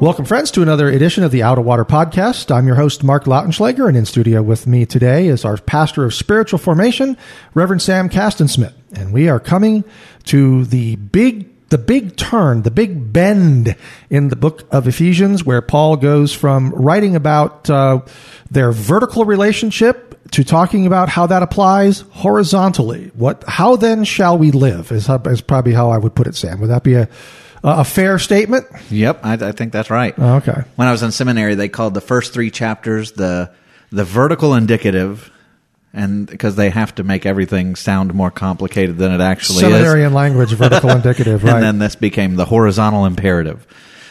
Welcome, friends, to another edition of the Out of Water podcast. I'm your host, Mark Lautenschlager, and in studio with me today is our pastor of spiritual formation, Reverend Sam Castensmith. And we are coming to the big the big turn, the big bend in the book of Ephesians, where Paul goes from writing about uh, their vertical relationship to talking about how that applies horizontally. What? How then shall we live? Is, is probably how I would put it, Sam. Would that be a a fair statement? Yep, I, I think that's right. Oh, okay. When I was in seminary, they called the first three chapters the the vertical indicative, and because they have to make everything sound more complicated than it actually Seminary is. and language, vertical indicative, right? And then this became the horizontal imperative.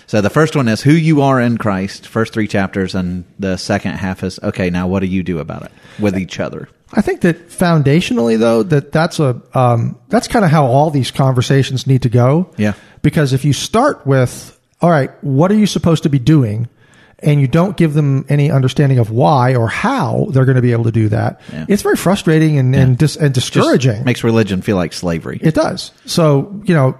So the first one is who you are in Christ, first three chapters, and the second half is okay. Now, what do you do about it with each other? I think that foundationally, though, that that's a um, that's kind of how all these conversations need to go. Yeah. Because if you start with, all right, what are you supposed to be doing, and you don't give them any understanding of why or how they're going to be able to do that, Yeah. it's very frustrating and and, dis- and Just discouraging. makes religion feel like slavery. It does. So, you know,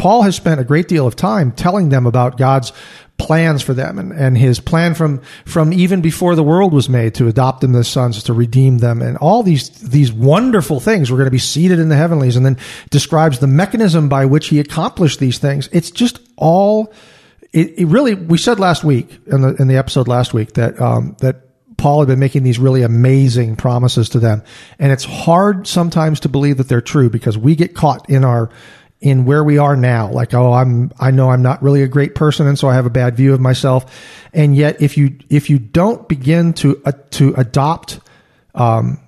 Paul has spent a great deal of time telling them about God's plans for them and, and his plan from, from even before the world was made to adopt them as sons, to redeem them and all these, these wonderful things. We're going to be seated in the heavenlies and then describes the mechanism by which he accomplished these things. It's just all, it, it really, we said last week in the, in the episode last week that, um, that Paul had been making these really amazing promises to them. And it's hard sometimes to believe that they're true because we get caught in our, in where we are now. Like, oh, I'm, I know I'm not really a great person. And so I have a bad view of myself. And yet if you, if you don't begin to, uh, to adopt, um,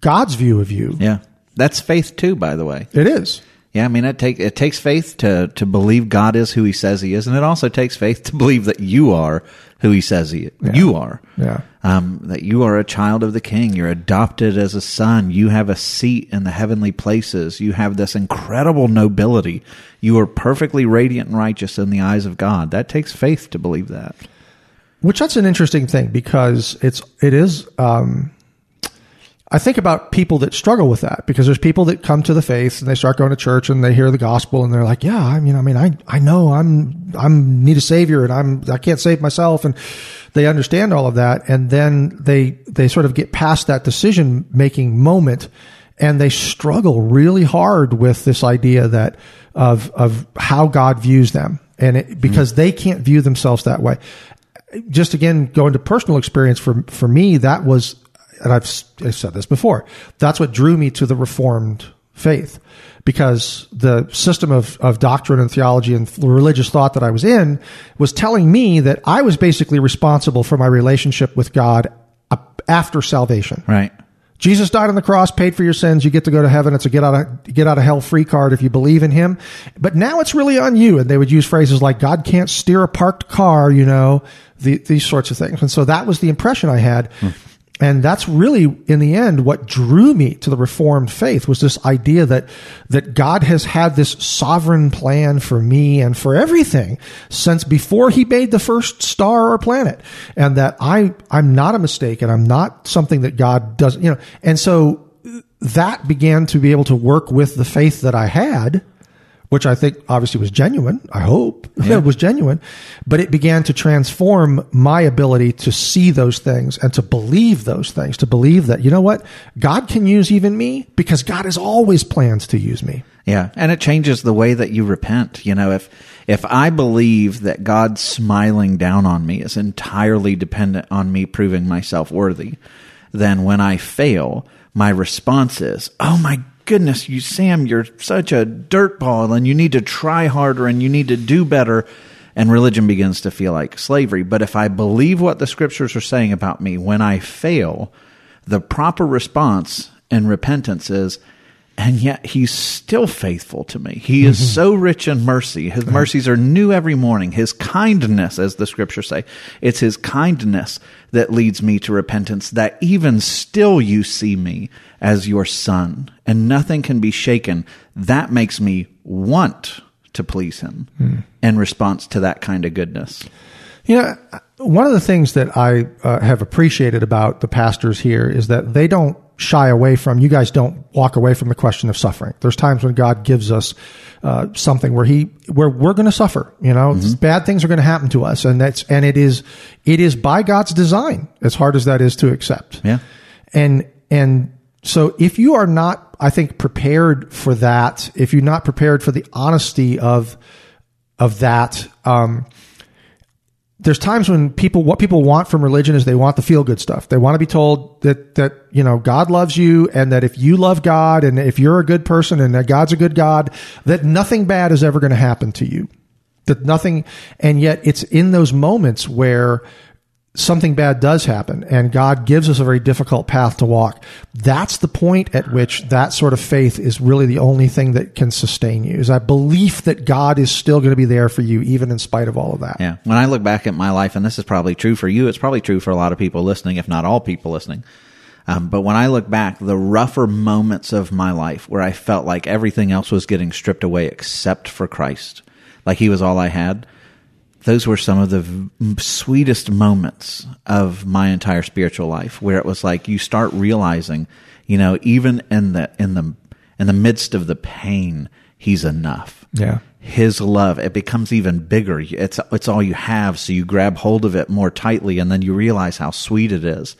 God's view of you, Yeah, that's faith too, by the way. it is. Yeah, I mean it take it takes faith to to believe God is who He says He is, and it also takes faith to believe that you are who He says He you are. Yeah. Um, that you are a child of the King. You're adopted as a son. You have a seat in the heavenly places. You have this incredible nobility. You are perfectly radiant and righteous in the eyes of God. That takes faith to believe that. Which that's an interesting thing because it's it is. Um, I think about people that struggle with that because there's people that come to the faith and they start going to church and they hear the gospel and they're like, yeah, I mean, I mean, I I know I'm I'm need a savior and I'm I can't save myself. And they understand all of that. And then they they sort of get past that decision making moment and they struggle really hard with this idea that of of how God views them. And it, because they can't view themselves that way. Just again going to personal experience for for me that was and I've, I've said this before that's what drew me to the reformed faith because the system of, of doctrine and theology and religious thought that I was in was telling me that I was basically responsible for my relationship with God up- after salvation. Right. Jesus died on the cross, paid for your sins. You get to go to heaven. It's a get out of get out of hell free card if you believe in Him. But now it's really on you. And they would use phrases like "God can't steer a parked car," you know, the, these sorts of things. And so that was the impression I had. Hmm. And that's really, in the end, what drew me to the Reformed faith was this idea that that God has had this sovereign plan for me and for everything since before He made the first star or planet, and that I I'm not a mistake and I'm not something that God doesn't, you know. And so that began to be able to work with the faith that I had, which I think obviously was genuine. I hope it was genuine, but it began to transform my ability to see those things and to believe those things, to believe that, you know what? God can use even me because God has always plans to use me. Yeah, and it changes the way that you repent. You know, if if I believe that God smiling down on me is entirely dependent on me proving myself worthy, then when I fail, my response is, "Oh my goodness, you Sam, you're such a dirtball and you need to try harder and you need to do better." And religion begins to feel like slavery. But if I believe what the scriptures are saying about me when I fail, the proper response in repentance is, and yet he's still faithful to me. He is mm-hmm. so rich in mercy. His mercies are new every morning. His kindness, as the scriptures say, it's his kindness that leads me to repentance, that even still you see me as your son, and nothing can be shaken. That makes me want to please him in response to that kind of goodness. You know, one of the things that I uh, have appreciated about the pastors here is that they don't shy away from, you guys don't walk away from the question of suffering. There's times when God gives us uh, something where he, where we're going to suffer, you know, bad things are going to happen to us. And that's, and it is, it is by God's design, as hard as that is to accept. Yeah. And, and so if you are not, I think, prepared for that, if you're not prepared for the honesty of, of that, um, there's times when people what people want from religion is they want the feel good stuff. They want to be told that that you know God loves you and that if you love God and if you're a good person and that God's a good God, that nothing bad is ever going to happen to you. That nothing and yet it's in those moments where something bad does happen and God gives us a very difficult path to walk. That's the point at which that sort of faith is really the only thing that can sustain you. Is that belief that God is still going to be there for you even in spite of all of that. Yeah. When I look back at my life, and this is probably true for you, it's probably true for a lot of people listening, if not all people listening. Um, but when I look back, the rougher moments of my life where I felt like everything else was getting stripped away except for Christ, like He was all I had, those were some of the v- sweetest moments of my entire spiritual life where it was like you start realizing, you know, even in the, in the, in the midst of the pain, He's enough Yeah. his love it becomes even bigger it's it's all you have so you grab hold of it more tightly and then you realize how sweet it is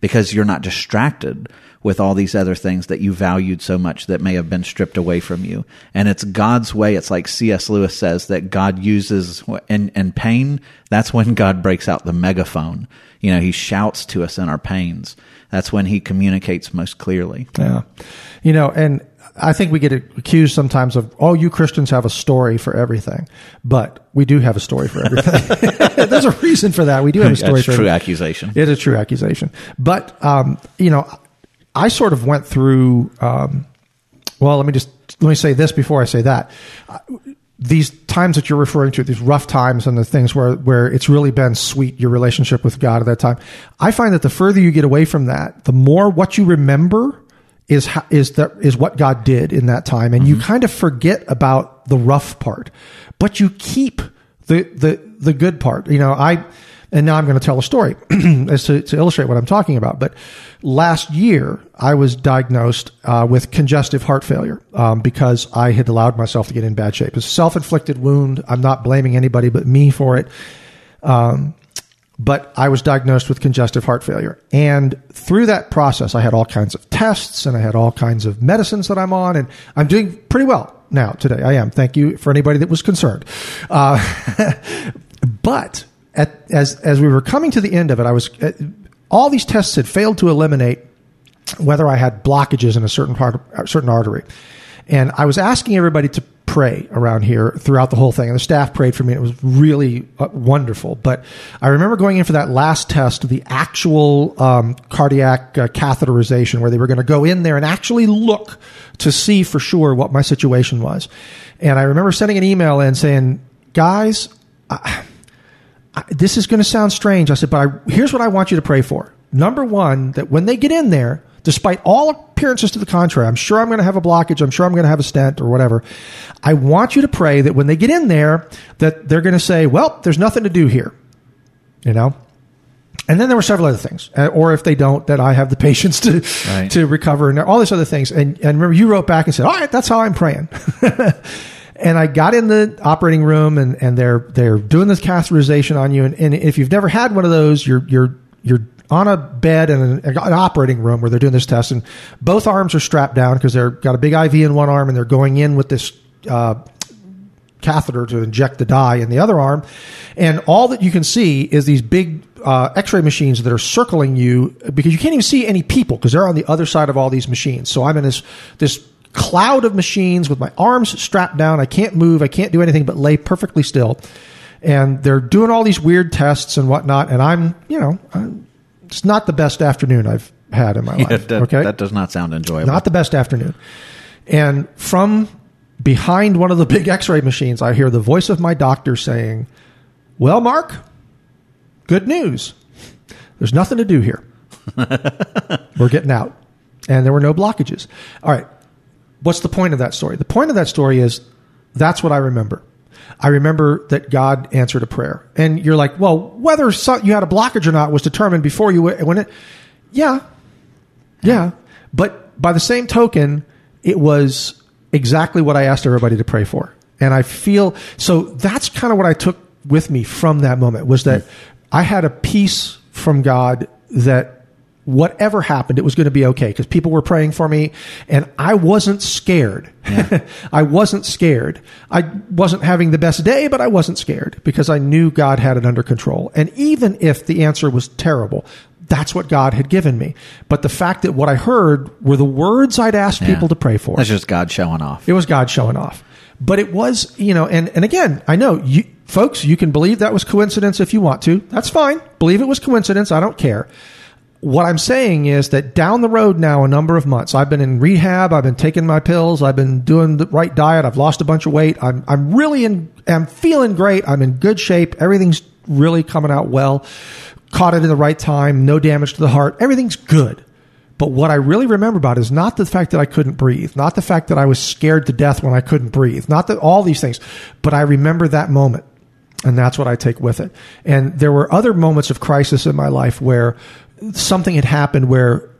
because you're not distracted with all these other things that you valued so much that may have been stripped away from you and it's God's way it's like C.S. Lewis says that God uses in in pain that's when God breaks out the megaphone you know he shouts to us in our pains that's when he communicates most clearly Yeah. You know, and I think we get accused sometimes of, oh, you Christians have a story for everything. But we do have a story for everything. There's a reason for that. We do have a story that's for true everything. accusation It is a true accusation. But, um, you know, I sort of went through, um, well, let me just, let me say this before I say that. These times that you're referring to, these rough times and the things where, where it's really been sweet, your relationship with God at that time. I find that the further you get away from that, the more what you remember is, is that, is what God did in that time. And you kind of forget about the rough part, but you keep the, the, the good part. You know, I, and now I'm going to tell a story as to, to illustrate what I'm talking about. But last year, I was diagnosed uh, with congestive heart failure um, because I had allowed myself to get in bad shape. It's a self-inflicted wound. I'm not blaming anybody but me for it. Um, but I was diagnosed with congestive heart failure. And through that process, I had all kinds of tests and I had all kinds of medicines that I'm on, and I'm doing pretty well now today. I am. Thank you for anybody that was concerned. Uh, but at, as as we were coming to the end of it, I was uh, all these tests had failed to eliminate whether I had blockages in a certain part, a certain artery, and I was asking everybody to pray around here throughout the whole thing, and the staff prayed for me. It was really uh, wonderful. But I remember going in for that last test, the actual um, cardiac uh, catheterization, where they were going to go in there and actually look to see for sure what my situation was. And I remember sending an email in saying, "Guys." I, this is going to sound strange. I said, but I, here's what I want you to pray for. Number one, that when they get in there, despite all appearances to the contrary, I'm sure I'm going to have a blockage. I'm sure I'm going to have a stent or whatever. I want you to pray that when they get in there, that they're going to say, well, there's nothing to do here. You know? And then there were several other things, Uh, or if they don't, that I have the patience to Right. to recover and all these other things. And, and remember, you wrote back and said, "All right, that's how I'm praying." and I got in the operating room, and, and they're they're doing this catheterization on you. And, and if you've never had one of those, you're you're you're on a bed in an, an operating room where they're doing this test, and both arms are strapped down because they're got a big IV in one arm, and they're going in with this. Uh, catheter to inject the dye in the other arm. And all that you can see is these big uh, x-ray machines that are circling you because you can't even see any people because they're on the other side of all these machines. So I'm in this, this cloud of machines with my arms strapped down. I can't move. I can't do anything but lay perfectly still. And they're doing all these weird tests and whatnot. And I'm, you know, I'm, it's not the best afternoon I've had in my Yeah, life. that, okay. that does not sound enjoyable. Not the best afternoon. And from behind one of the big x ray machines, I hear the voice of my doctor saying, Well, Mark, good news. There's nothing to do here. We're getting out. And there were no blockages. All right. What's the point of that story? The point of that story is that's what I remember. I remember that God answered a prayer. And you're like, well, whether so- you had a blockage or not was determined before you went it. Yeah. Yeah. But by the same token, it was exactly what I asked everybody to pray for. And I feel so that's kind of what I took with me from that moment was that hmm. I had a peace from God that whatever happened, it was going to be okay because people were praying for me and I wasn't scared. Yeah. I wasn't scared. I wasn't having the best day, but I wasn't scared because I knew God had it under control. And even if the answer was terrible, that's what God had given me. But the fact that what I heard were the words I'd asked yeah. people to pray for. That's just God showing off. It was God showing off. But it was, you know, and, and again, I know you folks, you can believe that was coincidence if you want to. That's fine. Believe it was coincidence. I don't care what I'm saying is that down the road now, a number of months, I've been in rehab. I've been taking my pills. I've been doing the right diet. I've lost a bunch of weight. I'm, I'm really in, I'm feeling great. I'm in good shape. Everything's really coming out well. Caught it in the right time. No damage to the heart. Everything's good. But what I really remember about is not the fact that I couldn't breathe, not the fact that I was scared to death when I couldn't breathe, not that all these things, but I remember that moment. And that's what I take with it. And there were other moments of crisis in my life where something had happened where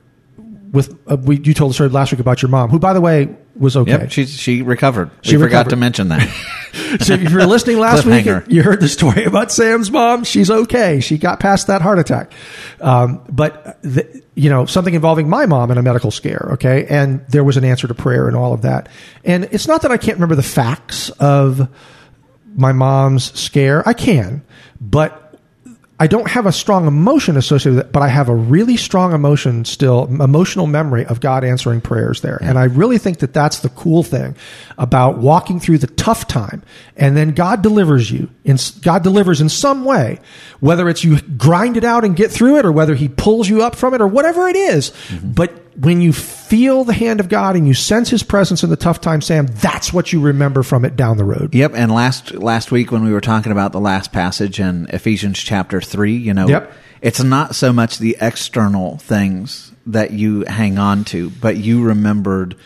with uh, we, you told the story last week about your mom, who by the way was okay. Yep, she she recovered. She we forgot to mention that. so if you were listening last week, you heard the story about Sam's mom. She's okay. She got past that heart attack. Um, but the, you know something involving my mom and a medical scare. Okay, and there was an answer to prayer and all of that. And it's not that I can't remember the facts of my mom's scare. I can, but I don't have a strong emotion associated with it, but I have a really strong emotion still, emotional memory of God answering prayers there. Yeah. And I really think that that's the cool thing about walking through the tough time. And then God delivers you in, God delivers in some way, whether it's you grind it out and get through it or whether he pulls you up from it or whatever it is. Mm-hmm. But when you feel the hand of God and you sense His presence in the tough time, Sam, that's what you remember from it down the road. Yep. And last last week when we were talking about the last passage in Ephesians chapter three, you know, yep. it's not so much the external things that you hang on to, but you remembered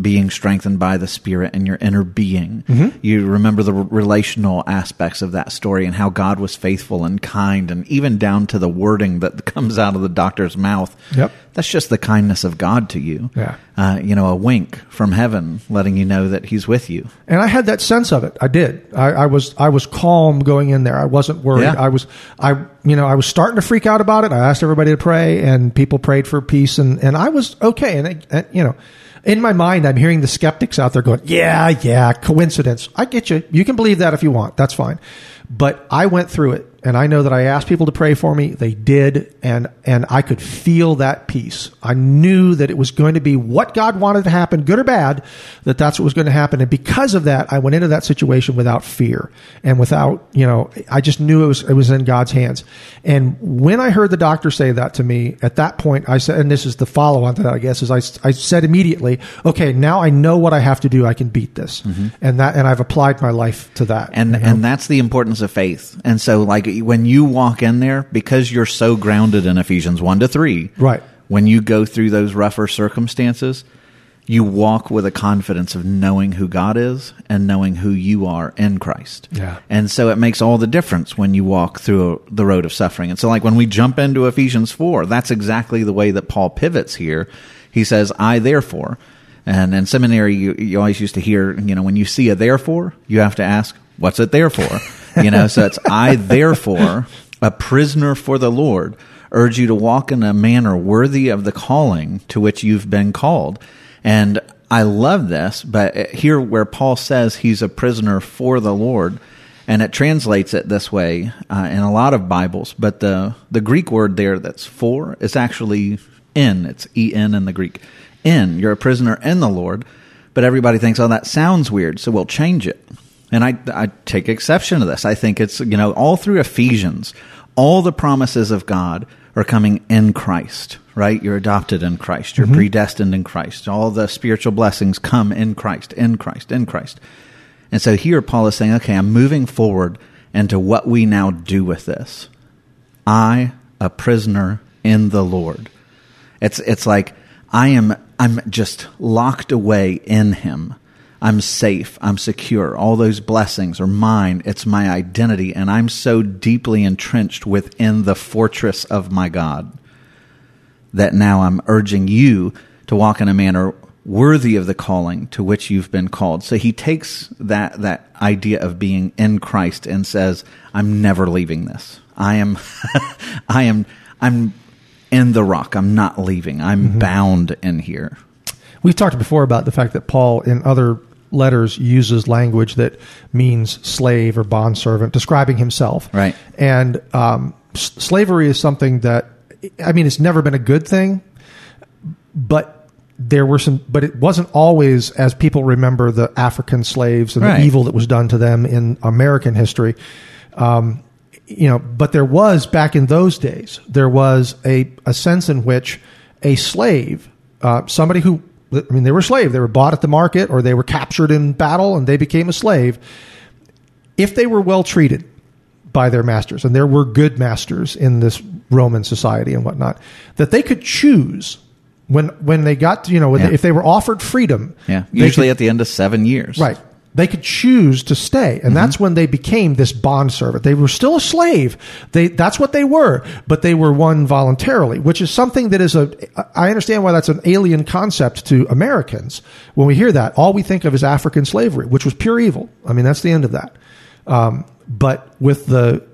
being strengthened by the Spirit in your inner being. Mm-hmm. You remember the relational aspects of that story and how God was faithful and kind, and even down to the wording that comes out of the doctor's mouth. Yep. That's just the kindness of God to you. Yeah. Uh, you know, a wink from heaven letting you know that He's with you. And I had that sense of it. I did. I, I was I was calm going in there. I wasn't worried. Yeah. I was I you know I was starting to freak out about it. I asked everybody to pray, and people prayed for peace, and and I was okay. And, and you know in my mind, I'm hearing the skeptics out there going, yeah, yeah, coincidence. I get you. You can believe that if you want. That's fine. But I went through it and I know that I asked people to pray for me. They did, and and I could feel that peace. I knew that it was going to be what God wanted to happen, good or bad. That that's what was going to happen, and because of that, I went into that situation without fear and without you know. I just knew it was it was in God's hands. And when I heard the doctor say that to me, at that point, I said, and this is the follow on to that, I guess, is I I said immediately, okay, now I know what I have to do. I can beat this, mm-hmm. and that and I've applied my life to that. And you know? and that's the importance of faith. And so, like when you walk in there, because you're so grounded in Ephesians 1 to 3, right? When you go through those rougher circumstances, you walk with a confidence of knowing who God is and knowing who you are in Christ. Yeah. And so it makes all the difference when you walk through the road of suffering. And so, like when we jump into Ephesians 4, that's exactly the way that Paul pivots here. He says, I therefore. And in seminary, you, you always used to hear, you know, when you see a therefore, you have to ask, what's it there for? You know, so it's I therefore, a prisoner for the Lord, urge you to walk in a manner worthy of the calling to which you've been called. And I love this, but here where Paul says he's a prisoner for the Lord, and it translates it this way uh, in a lot of Bibles, but the the Greek word there that's for is actually in. It's E N in the Greek. In. You're a prisoner in the Lord, but everybody thinks, oh, that sounds weird, so we'll change it. And I, I take exception to this. I think it's, you know, all through Ephesians, all the promises of God are coming in Christ, right? You're adopted in Christ. You're mm-hmm. predestined in Christ. All the spiritual blessings come in Christ, in Christ, in Christ. And so here Paul is saying, okay, I'm moving forward into what we now do with this. I, a prisoner in the Lord. It's it's like I am I'm just locked away in him. I'm safe. I'm secure. All those blessings are mine. It's my identity. And I'm so deeply entrenched within the fortress of my God that now I'm urging you to walk in a manner worthy of the calling to which you've been called. So he takes that, that idea of being in Christ and says, I'm never leaving this. I am, I am, I'm in the rock. I'm not leaving. I'm mm-hmm. bound in here. We've talked before about the fact that Paul, in other letters, uses language that means slave or bondservant, describing himself. Right. And um, s- slavery is something that, I mean, it's never been a good thing, but there were some, but it wasn't always as people remember the African slaves and Right. the evil that was done to them in American history. Um, you know, but there was back in those days, there was a, a sense in which a slave, uh, somebody who, I mean, they were slave, they were bought at the market or they were captured in battle and they became a slave. If they were well treated by their masters, and there were good masters in this Roman society and whatnot, that they could choose when when they got to, you know, Yeah. they- if they were offered freedom. Yeah. Usually could- at the end of seven years. Right. They could choose to stay, and that's when they became this bond servant. They were still a slave. They that's what they were, but they were one voluntarily, which is something that is a. I understand why that's an alien concept to Americans. When we hear that, all we think of is African slavery, which was pure evil. I mean, that's the end of that. Um, but with the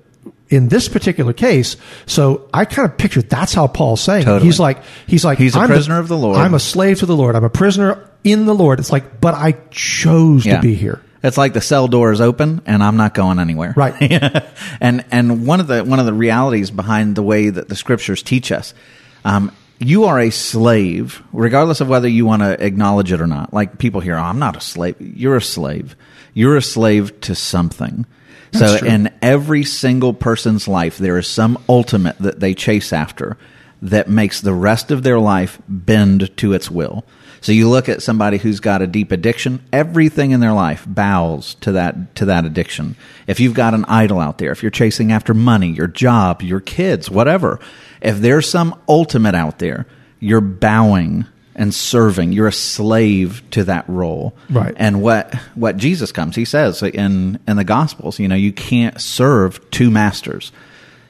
in this particular case, so I kind of pictured that's how Paul's saying. Totally. He's like he's like He's a I'm prisoner of the Lord. I'm a slave to the Lord. I'm a prisoner in the Lord. It's like, but I chose Yeah. to be here. It's like the cell door is open and I'm not going anywhere. Right. and and one of the one of the realities behind the way that the scriptures teach us, um, you are a slave, regardless of whether you want to acknowledge it or not. Like people here, oh, I'm not a slave. You're a slave. You're a slave to something. That's so true. in every single person's life, there is some ultimate that they chase after that makes the rest of their life bend to its will. So you look at somebody who's got a deep addiction, everything in their life bows to that to that addiction. If you've got an idol out there, if you're chasing after money, your job, your kids, whatever, if there's some ultimate out there, you're bowing and serving. You're a slave to that role. Right. And what what Jesus comes, he says in in the gospels, you know, you can't serve two masters.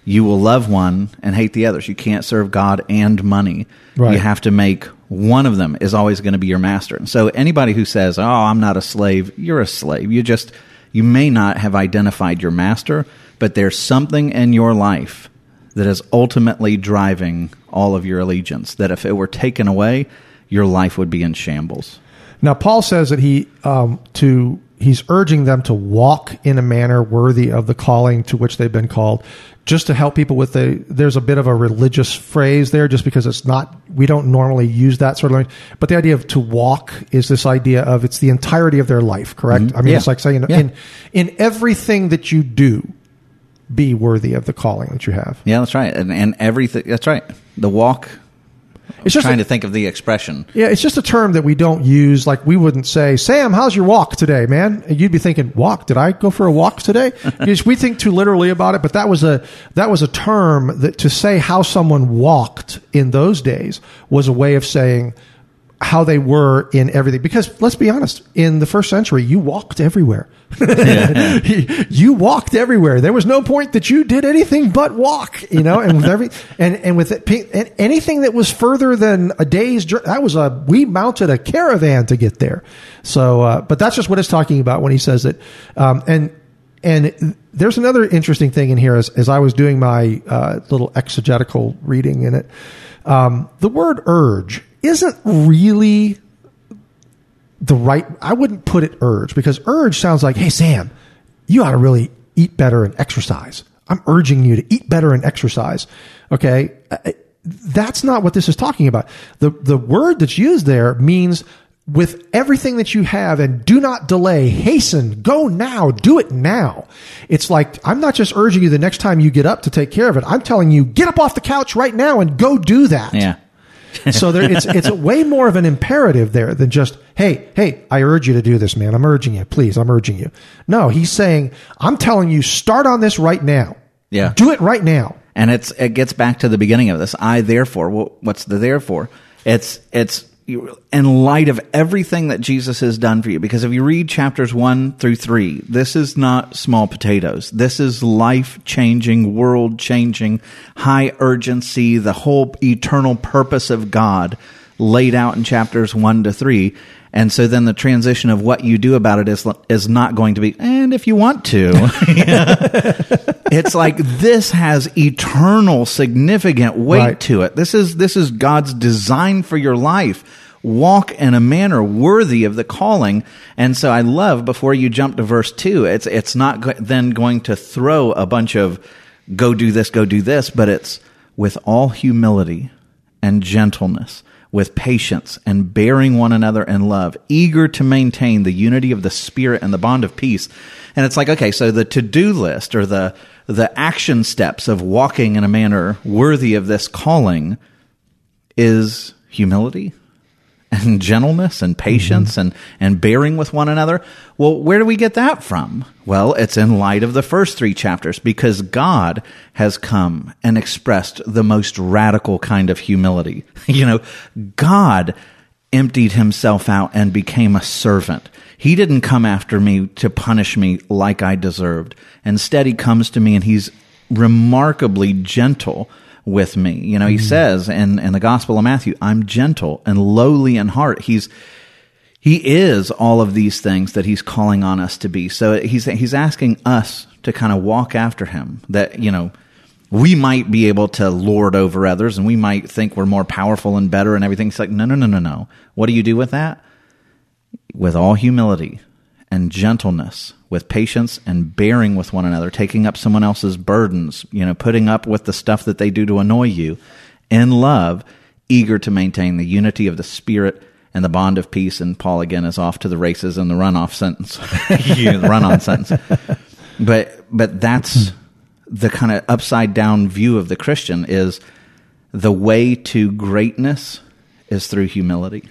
You will love one and hate the others. You can't serve God and money. Right. You have to make one of them is always going to be your master. And so anybody who says, "Oh, I'm not a slave," you're a slave. You just you may not have identified your master, but there's something in your life that is ultimately driving all of your allegiance. That if it were taken away, your life would be in shambles. Now, Paul says that he um, to he's urging them to walk in a manner worthy of the calling to which they've been called. Just to help people with the, there's a bit of a religious phrase there, just because it's not, we don't normally use that sort of language. But the idea of to walk is this idea of it's the entirety of their life, correct? I mean, Yeah. it's like saying Yeah. in in everything that you do, be worthy of the calling that you have. Yeah, that's right. And, and everything, that's right. The walk, It's just trying a- to think of the expression. Yeah, it's just a term that we don't use. Like we wouldn't say, "Sam, how's your walk today, man?" And you'd be thinking, "Walk? Did I go for a walk today?" because we think too literally about it. But that was a that was a term that to say how someone walked in those days was a way of saying how they were in everything. Because let's be honest, in the first century, you walked everywhere. you walked everywhere. There was no point that you did anything but walk, you know, and with every, and, and with it, and anything that was further than a day's journey, that was a, we mounted a caravan to get there. So, uh, but that's just what it's talking about when he says it. Um, and, and there's another interesting thing in here as, as I was doing my, uh, little exegetical reading in it. Um, the word urge isn't really the right I wouldn't put it urge because urge sounds like, hey Sam, you ought to really eat better and exercise. I'm urging you to eat better and exercise. Okay. Uh, That's not what this is talking about. The the word that's used there means with everything that you have and do not delay, hasten, go now, do it now. It's like, I'm not just urging you the next time you get up to take care of it. I'm telling you, get up off the couch right now and go do that. Yeah. So there, it's it's way more of an imperative there than just hey hey I urge you to do this, man. I'm urging you, please. I'm urging you. No, he's saying I'm telling you, start on this right now. Yeah. do it right now. And it's it gets back to the beginning of this. I therefore. What's the therefore? It's it's you- in light of everything that Jesus has done for you. Because if you read chapters one through three, this is not small potatoes. This is life changing, world changing, high urgency. The whole eternal purpose of God laid out in chapters one to three. And so then the transition of what you do about it is is not going to be, and if you want to, it's like this has eternal significant weight Right. to it. This is this is God's design for your life. Walk in a manner worthy of the calling. And so I love before you jump to verse 2, it's it's not go- then going to throw a bunch of go do this, go do this, but it's with all humility and gentleness, with patience and bearing one another in love, eager to maintain the unity of the spirit and the bond of peace. And it's like, okay, so the to-do list or the the action steps of walking in a manner worthy of this calling is humility and gentleness and patience mm-hmm. and, and bearing with one another. Well, where do we get that from? Well, it's in light of the first three chapters because God has come and expressed the most radical kind of humility. You know, God emptied himself out and became a servant. He didn't come after me to punish me like I deserved. Instead, he comes to me and he's remarkably gentle with me. You know, he mm-hmm. says in, in the Gospel of Matthew, I'm gentle and lowly in heart. He's, he is all of these things that he's calling on us to be. So he's, he's asking us to kind of walk after him that, you know, we might be able to lord over others and we might think we're more powerful and better and everything. It's like, no, no, no, no, no. What do you do with that? With all humility and gentleness, with patience and bearing with one another, taking up someone else's burdens, you know, putting up with the stuff that they do to annoy you, in love, eager to maintain the unity of the spirit and the bond of peace. And Paul again is off to the races in the runoff sentence, the run on sentence. But but that's the kind of upside down view of the Christian is the way to greatness is through humility.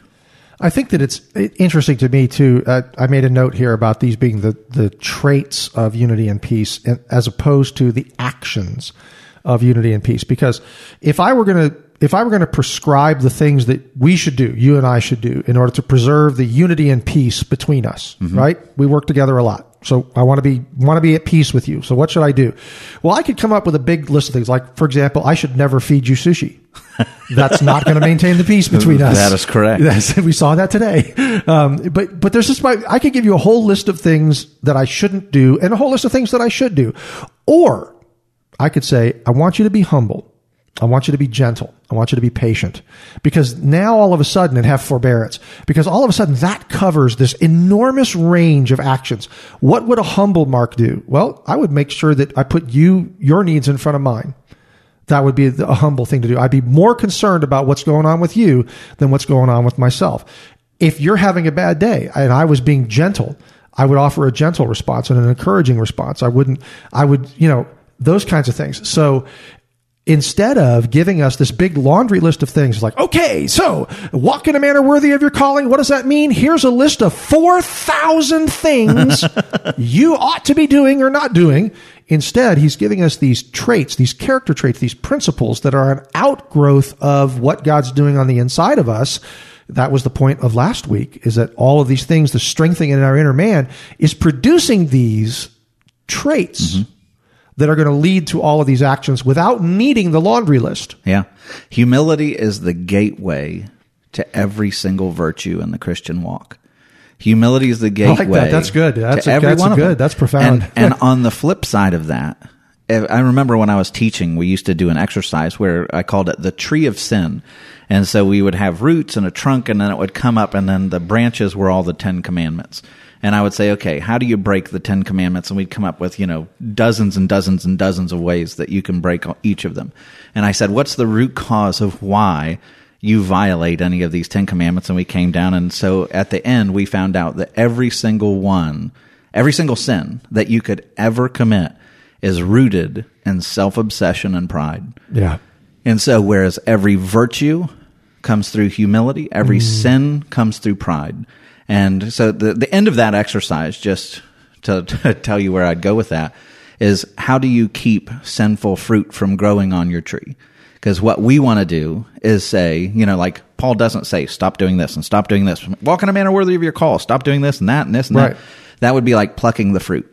I think that it's interesting to me too. Uh, I made a note here about these being the, the traits of unity and peace, as opposed to the actions of unity and peace. Because if I were going to if I were going to prescribe the things that we should do, you and I should do, in order to preserve the unity and peace between us, right? We work together a lot. So I want to be want to be at peace with you. So what should I do? Well, I could come up with a big list of things. Like, for example, I should never feed you sushi. That's not going to maintain the peace between us. That is correct. That's, we saw that today. Um, but but there's just my, I could give you a whole list of things that I shouldn't do and a whole list of things that I should do. Or I could say, I want you to be humble. I want you to be gentle. I want you to be patient. Because now all of a sudden and have forbearance. Because all of a sudden that covers this enormous range of actions. What would a humble Mark do? Well, I would make sure that I put you, your needs in front of mine. That would be a humble thing to do. I'd be more concerned about what's going on with you than what's going on with myself. If you're having a bad day and I was being gentle, I would offer a gentle response and an encouraging response. I wouldn't, I would, you know, those kinds of things. So instead of giving us this big laundry list of things like, okay, so walk in a manner worthy of your calling. What does that mean? Here's a list of 4,000 things you ought to be doing or not doing. Instead, he's giving us these traits, these character traits, these principles that are an outgrowth of what God's doing on the inside of us. That was the point of last week is that all of these things, the strengthening in our inner man is producing these traits mm-hmm. That are going to lead to all of these actions without needing the laundry list. Yeah. Humility is the gateway to every single virtue in the Christian walk. Humility is the like that. gateway. That's good. That's a- that's a one of good. That's profound. And, and on the flip side of that, I remember when I was teaching, we used to do an exercise where I called it the tree of sin. And so we would have roots and a trunk, and then it would come up, and then the branches were all the Ten Commandments. And I would say, okay, how do you break the Ten Commandments? And we'd come up with, you know, dozens and dozens and dozens of ways that you can break each of them. And I said, what's the root cause of why you violate any of these Ten Commandments? And we came down. And so at the end, we found out that every single one, every single sin that you could ever commit is rooted in self obsession and pride. Yeah. And so, whereas every virtue comes through humility. Every Mm. sin comes through pride. And so the, the end of that exercise, just to, to tell you where I'd go with that, is how do you keep sinful fruit from growing on your tree? Because what we want to do is say, you know, like Paul doesn't say, stop doing this and stop doing this. Walk in a manner worthy of your call. Stop doing this and that and this and Right. that. That would be like plucking the fruit.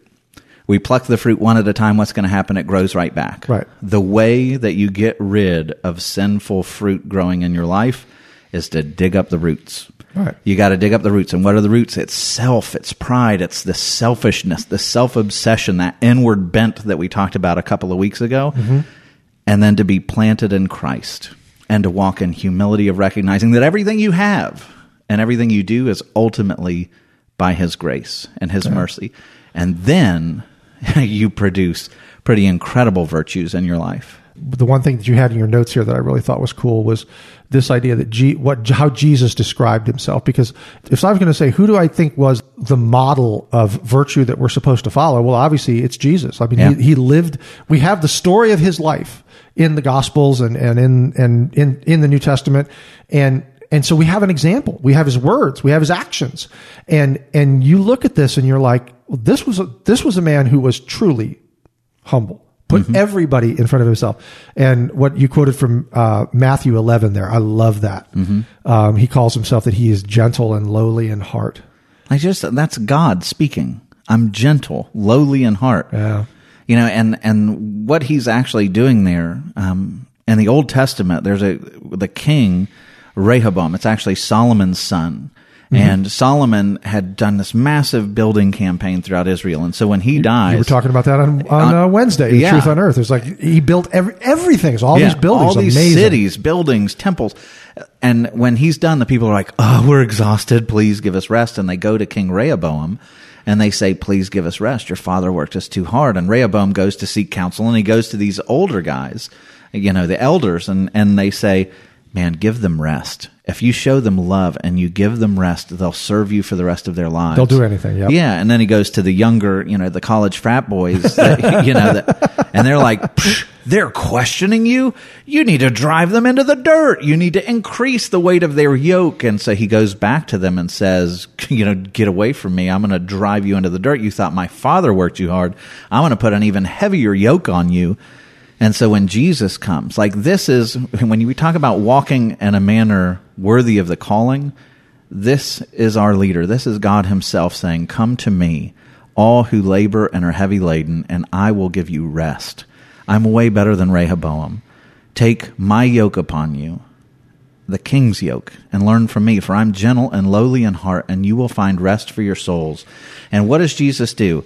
We pluck the fruit one at a time. What's going to happen? It grows right back. Right. The way that you get rid of sinful fruit growing in your life is to dig up the roots. Right. You got to dig up the roots. And what are the roots? It's self, it's pride, it's the selfishness, the self obsession, that inward bent that we talked about a couple of weeks ago. Mm-hmm. And then to be planted in Christ and to walk in humility of recognizing that everything you have and everything you do is ultimately by His grace and His mercy. And then you produce pretty incredible virtues in your life. the one thing that you had in your notes here that I really thought was cool was this idea that G, what how Jesus described himself. Because if I was going to say who do I think was the model of virtue that we're supposed to follow, well, obviously it's Jesus. I mean, Yeah. he, he lived. We have the story of his life in the Gospels and and in and in in the New Testament, and and so we have an example. We have his words. We have his actions, and and you look at this and you're like, well, this was a, this was a man who was truly humble. Put everybody in front of himself. And what you quoted from uh, Matthew 11 there, I love that. Um, he calls himself that he is gentle and lowly in heart. I just that's God speaking. I'm gentle, lowly in heart. Yeah. You know, and and what he's actually doing there um, in the Old Testament, there's a the king Rehoboam. It's actually Solomon's son. Mm-hmm. And Solomon had done this massive building campaign throughout Israel, and so when he dies, You were talking about that on, on uh, Wednesday, yeah. Truth on Earth. It's like he built every, everything. All Yeah, these buildings, all these amazing. cities, buildings, temples. And when he's done, the people are like, "Oh, we're exhausted. Please give us rest." And they go to King Rehoboam, and they say, "Please give us rest. Your father worked us too hard." And Rehoboam goes to seek counsel, and he goes to these older guys, you know, the elders, and and they say, "Man, give them rest. If you show them love and you give them rest, they'll serve you for the rest of their lives. They'll do anything, yep. Yeah, and then he goes to the younger, you know, the college frat boys, that, you know, that, and they're like, "Psh, they're questioning you. You need to drive them into the dirt. You need to increase the weight of their yoke. And so he goes back to them and says, you know, get away from me. I'm going to drive you into the dirt. You thought my father worked you hard. I'm going to put an even heavier yoke on you. And so when Jesus comes, like this is when we talk about walking in a manner worthy of the calling, this is our leader. This is God Himself saying, Come to me, all who labor and are heavy laden, and I will give you rest. I'm way better than Rehoboam. Take my yoke upon you, the king's yoke, and learn from me, for I'm gentle and lowly in heart, and you will find rest for your souls. And what does Jesus do?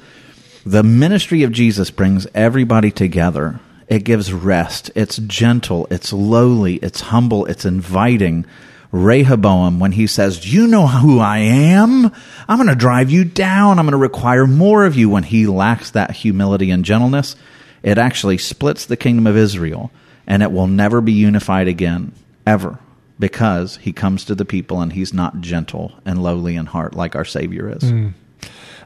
The ministry of Jesus brings everybody together. It gives rest. It's gentle. It's lowly. It's humble. It's inviting. Rehoboam, when he says, you know who I am? I'm going to drive you down. I'm going to require more of you. When he lacks that humility and gentleness, it actually splits the kingdom of Israel and it will never be unified again, ever, because he comes to the people and he's not gentle and lowly in heart like our Savior is. Mm.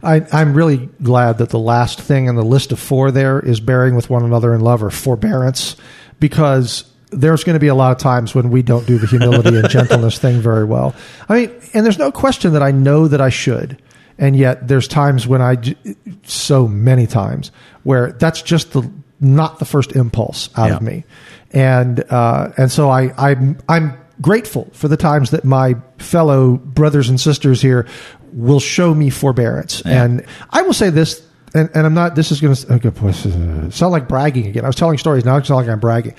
I, I'm really glad that the last thing on the list of four there is bearing with one another in love or forbearance, because there's going to be a lot of times when we don't do the humility and gentleness thing very well. I mean, and there's no question that I know that I should, and yet there's times when I, so many times where that's just the not the first impulse out of me, and uh, and so I I'm I'm grateful for the times that my fellow brothers and sisters here will show me forbearance. Yeah. And I will say this, and, and I'm not, this is going to okay, boy, this is, sound like bragging again. I was telling stories, now it's not like I'm bragging.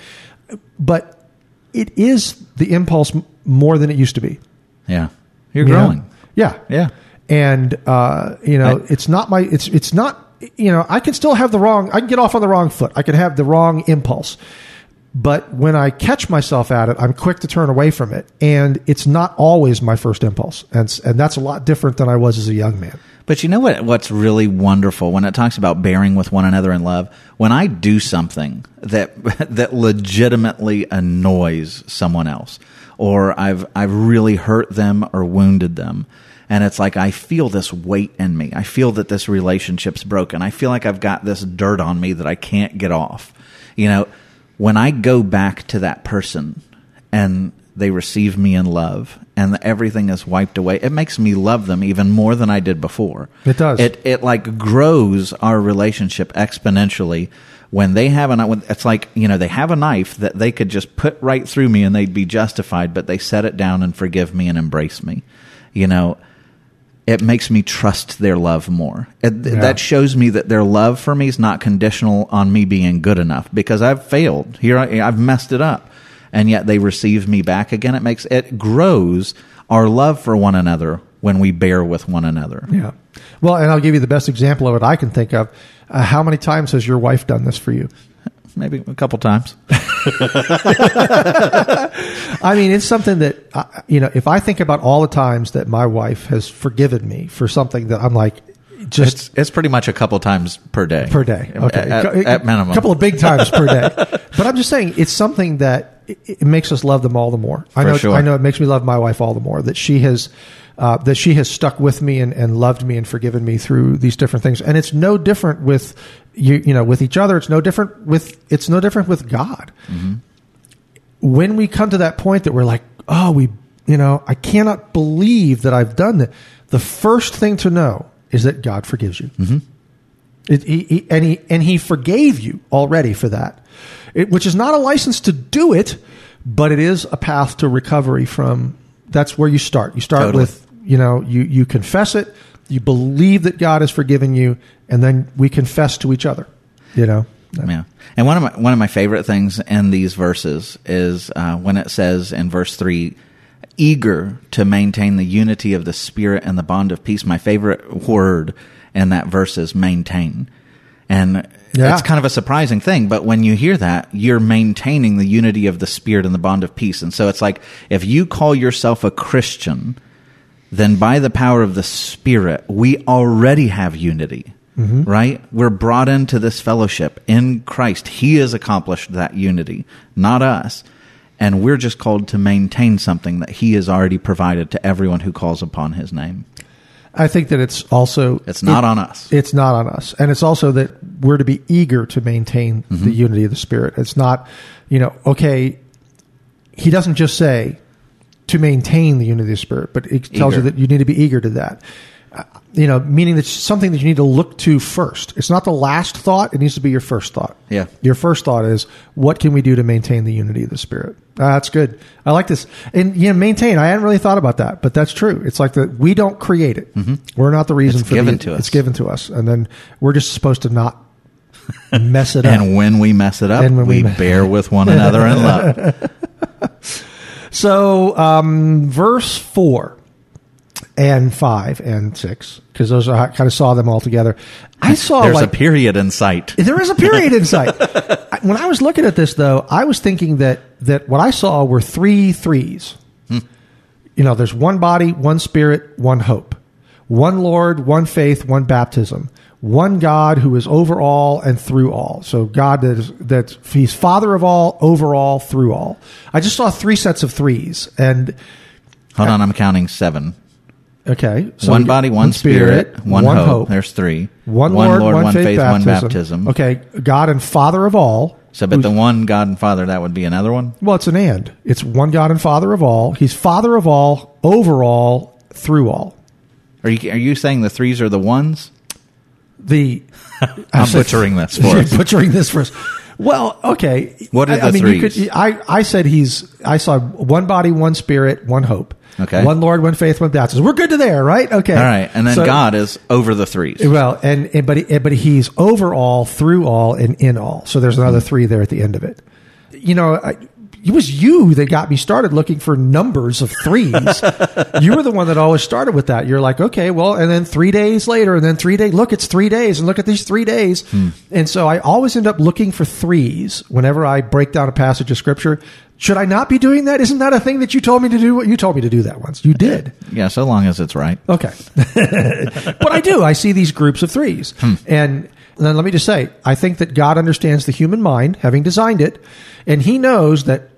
But it is the impulse more than it used to be. Yeah. You're you know? growing. Yeah. Yeah. And, uh, you know, I- it's not my, it's, it's not, you know, I can still have the wrong, I can get off on the wrong foot. I can have the wrong impulse. But when I catch myself at it, I'm quick to turn away from it. And it's not always my first impulse. And, and that's a lot different than I was as a young man. But you know what? What's really wonderful when it talks about bearing with one another in love. When I do something that that legitimately annoys someone else, or I've I've really hurt them or wounded them, and it's like I feel this weight in me. I feel that this relationship's broken. I feel like I've got this dirt on me that I can't get off. You know, when I go back to that person and they receive me in love, and everything is wiped away. It makes me love them even more than I did before. It does. It it like grows our relationship exponentially. When they have a it's like you know they have a knife that they could just put right through me and they'd be justified, but they set it down and forgive me and embrace me. You know, it makes me trust their love more. It, Yeah. That shows me that their love for me is not conditional on me being good enough because I've failed. Here I, I've messed it up, and yet they receive me back again. It makes it grows our love for one another when we bear with one another. Yeah. Well, and I'll give you the best example of it I can think of. Uh, how many times has your wife done this for you? Maybe a couple times. I mean, it's something that, uh, you know, if I think about all the times that my wife has forgiven me for something that I'm like, just It's it's pretty much a couple times per day. per day. Okay. At, at, at minimum. A couple of big times per day. But I'm just saying it's something that it, it makes us love them all the more. I know sure. I know it makes me love my wife all the more that she has uh, that she has stuck with me and, and loved me and forgiven me through these different things. And it's no different with you you know with each other. It's no different with it's no different with God. Mm-hmm. When we come to that point that we're like, oh, we you know, I cannot believe that I've done that. The first thing to know is that God forgives you. It, he, he, and he and he forgave you already for that, it, which is not a license to do it, but it is a path to recovery from. That's where you start. You start Totally. with you know you you confess it, you believe that God has forgiven you, and then we confess to each other. You know, Yeah, and one of my one of my favorite things in these verses is uh, when it says in verse three, "Eager to maintain the unity of the spirit and the bond of peace." My favorite word in that verse is maintain, and Yeah. it's kind of a surprising thing. But when you hear that, you're maintaining the unity of the spirit and the bond of peace, and so it's like if you call yourself a Christian, then by the power of the Spirit, we already have unity. Right? We're brought into this fellowship in Christ. He has accomplished that unity, not us. And we're just called to maintain something that He has already provided to everyone who calls upon His name. I think that it's also It's not it- on us. It's not on us, and it's also that we're to be eager to maintain Mm-hmm. the unity of the spirit. It's not, you know, okay. He doesn't just say to maintain the unity of the spirit, but it tells you that you need to be eager to that. Uh, You know, meaning that's something that you need to look to first. It's not the last thought; it needs to be your first thought. Yeah. Your first thought is, what can we do to maintain the unity of the spirit? Ah, that's good. I like this. And you know, maintain. I hadn't really thought about that, but that's true. It's like that we don't create it. We're not the reason Mm-hmm. It's for given the, to us. It's given to us, and then we're just supposed to not mess it up. And when we mess it up, And when we we bear with one another in love. So, um, verse four and five and six, because those are, I kind of saw them all together. I saw There's like a period in sight. There is a period in sight. When I was looking at this, though, I was thinking that that what I saw were three threes. You know, there's one body, one spirit, one hope, one Lord, one faith, one baptism, one God who is over all and through all. So God that is that He's Father of all, over all, through all. I just saw three sets of threes, and Hold on, I'm counting seven. okay, so one body, one spirit, one, hope. hope, There's three. one Lord, one, faith, one baptism. baptism. Okay, God and Father of all. So, but the one God and Father, that would be another one. Well, it's an and. It's one God and Father of all. He's Father of all, over all, through all. Are you are you saying the threes are the ones? The I'm butchering this for us. butchering this for us. Well, okay. What are I, I the mean, you could. I I said he's. I saw one body, one spirit, one hope. Okay. One Lord, one faith, one baptism. We're good to there, right? Okay. All right, and then So- God is over the threes. Well, and, and but he, but he's over all, through all, and in all. So there's another hmm. three there at the end of it. You know, I, it was you that got me started looking for numbers of threes. you were the one that always started with that. You're like, okay, well, and then three days later, and then three days. Look, it's three days, and look at these three days. Hmm. And so I always end up looking for threes whenever I break down a passage of scripture. Should I not be doing that? Isn't that a thing that you told me to do? You told me to do that once. You did. Yeah, so long as it's right. Okay. but I do. I see these groups of threes. Hmm. And then let me just say, I think that God understands the human mind, having designed it, and he knows that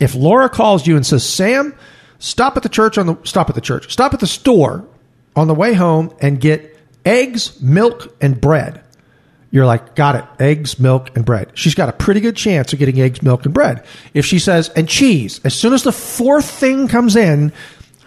if Laura calls you and says, Sam, stop at the church on the stop at the church, stop at the store on the way home and get eggs, milk, and bread. you're like, got it, eggs, milk, and bread. She's got a pretty good chance of getting eggs, milk, and bread. If she says, and cheese, as soon as the fourth thing comes in,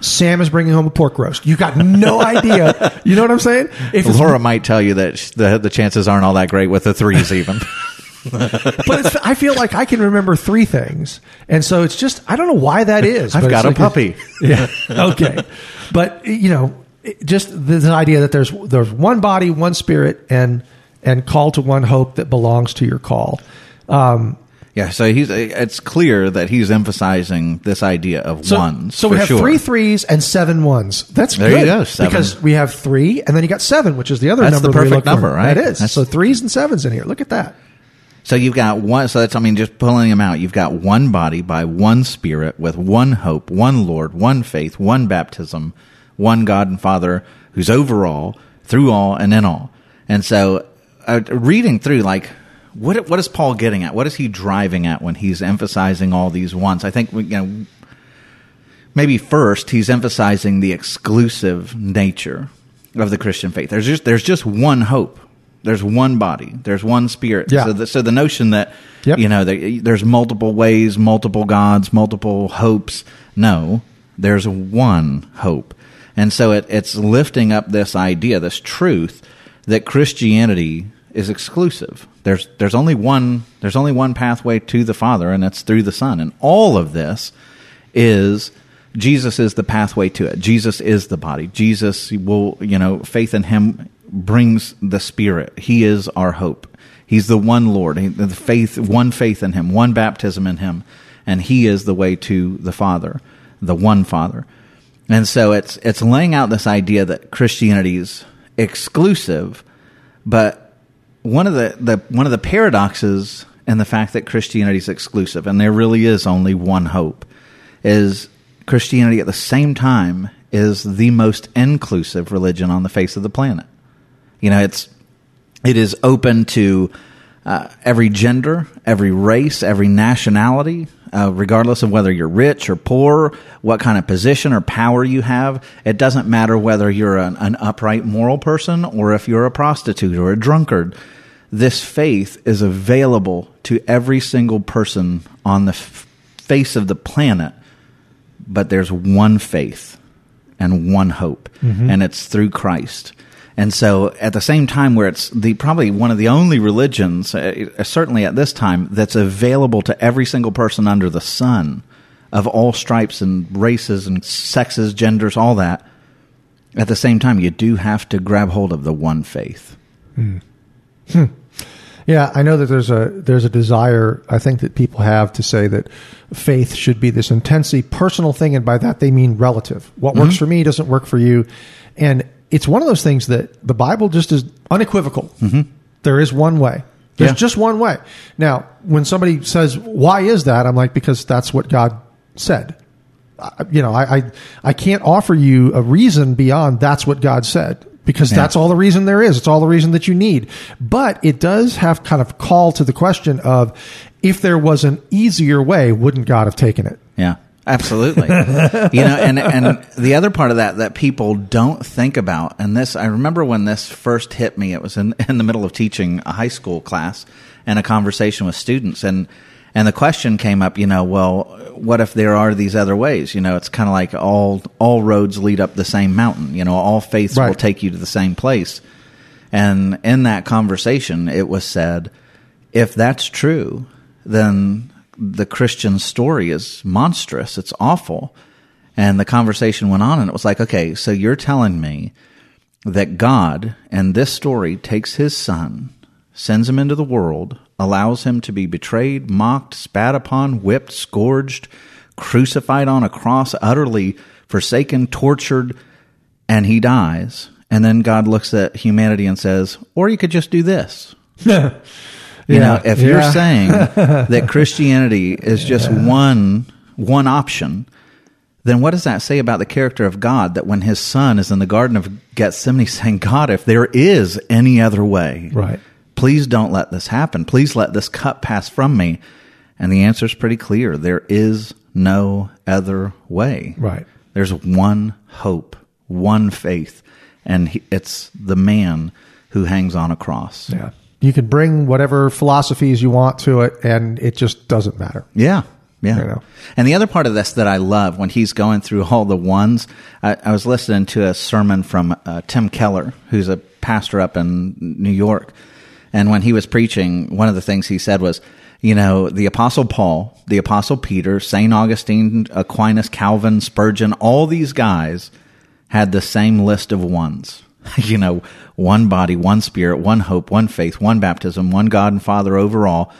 Sam is bringing home a pork roast. You got no idea. You know what I'm saying? If Laura might tell you that the the chances aren't all that great with the threes even. but it's, I feel like I can remember three things, and so it's just I don't know why that is. I've got a like puppy. Yeah. Okay. But you know, just this idea that there's there's one body, one spirit, and and call to one hope that belongs to your call. Um, Yeah, so he's it's clear that he's emphasizing this idea of so, ones. So we have sure. three threes and seven ones. That's There good you go, seven. because we have three, and then you got seven, which is the other That's number. the perfect number, right? That is. That's- so threes and sevens in here. Look at that. So you've got one. So that's I mean, just pulling them out. You've got one body by one Spirit, with one hope, one Lord, one faith, one baptism, one God and Father who's over all, through all, and in all. And so, uh, reading through, like, what what is Paul getting at? What is he driving at when he's emphasizing all these ones? I think you know, maybe first he's emphasizing the exclusive nature of the Christian faith. There's just there's just one hope. There's one body. There's one spirit. Yeah. So the, so the notion that Yep. you know there's multiple ways, multiple gods, multiple hopes. No, there's one hope. And so it, it's lifting up this idea, this truth that Christianity is exclusive. There's there's only one there's only one pathway to the Father, and that's through the Son. And all of this is Jesus is the pathway to it. Jesus is the body. Jesus will, you know, faith in him brings the spirit. He is our hope. He's the one Lord. He- The faith, one faith in him, one baptism in him, and he is the way to the Father, the one Father. And so it's it's laying out this idea that Christianity is exclusive, but one of the, the one of the paradoxes in the fact that Christianity is exclusive, and there really is only one hope, is Christianity at the same time is the most inclusive religion on the face of the planet. You know, it's it is open to uh, every gender, every race, every nationality, uh, regardless of whether you're rich or poor, what kind of position or power you have. It doesn't matter whether you're an, an upright moral person or if you're a prostitute or a drunkard. This faith is available to every single person on the f- face of the planet, but there's one faith and one hope, and it's through Christ. And so, at the same time, where it's the probably one of the only religions, uh, uh, certainly at this time, that's available to every single person under the sun, of all stripes and races and sexes, genders, all that. At the same time, you do have to grab hold of the one faith. Hmm. Hmm. Yeah, I know that there's a there's a desire I think that people have to say that faith should be this intensely personal thing, and by that they mean relative. What works mm-hmm. for me doesn't work for you, and it's one of those things that the Bible just is unequivocal. Mm-hmm. There is one way. There's Yeah. just one way. Now, when somebody says, "Why is that?" I'm like, because that's what God said. I- you know, I, I I can't offer you a reason beyond that's what God said because Yeah. that's all the reason there is. It's all the reason that you need. But it does have kind of call to the question of if there was an easier way, wouldn't God have taken it? Absolutely. you know, and and the other part of that that people don't think about, and this I remember when this first hit me. It was in in the middle of teaching a high school class and a conversation with students, and and the question came up. You know, well, what if there are these other ways? You know, it's kind of like all all roads lead up the same mountain. You know, all faiths will take you to the same place. And in that conversation, it was said, if that's true, then the Christian story is monstrous. It's awful. And the conversation went on, and it was like, okay, so you're telling me that God, and this story, takes his son, sends him into the world, allows him to be betrayed, mocked, spat upon, whipped, scourged, crucified on a cross, utterly forsaken, tortured, and he dies. And then God looks at humanity and says, or you could just do this. You know, if you're saying that Christianity is just one one option, then what does that say about the character of God that when his son is in the Garden of Gethsemane saying, God, if there is any other way, Right. please don't let this happen. Please let this cup pass from me. And the answer is pretty clear. There is no other way. Right. There's one hope, one faith, and he, it's the man who hangs on a cross. Yeah. You can bring whatever philosophies you want to it, and it just doesn't matter. Yeah. Yeah. You know. And the other part of this that I love when he's going through all the ones, I, I was listening to a sermon from uh, Tim Keller, who's a pastor up in New York. And when he was preaching, one of the things he said was, you know, the Apostle Paul, the Apostle Peter, St. Augustine, Aquinas, Calvin, Spurgeon, all these guys had the same list of ones. you know, one body, one spirit, one hope, one faith, one baptism, one God and Father over all.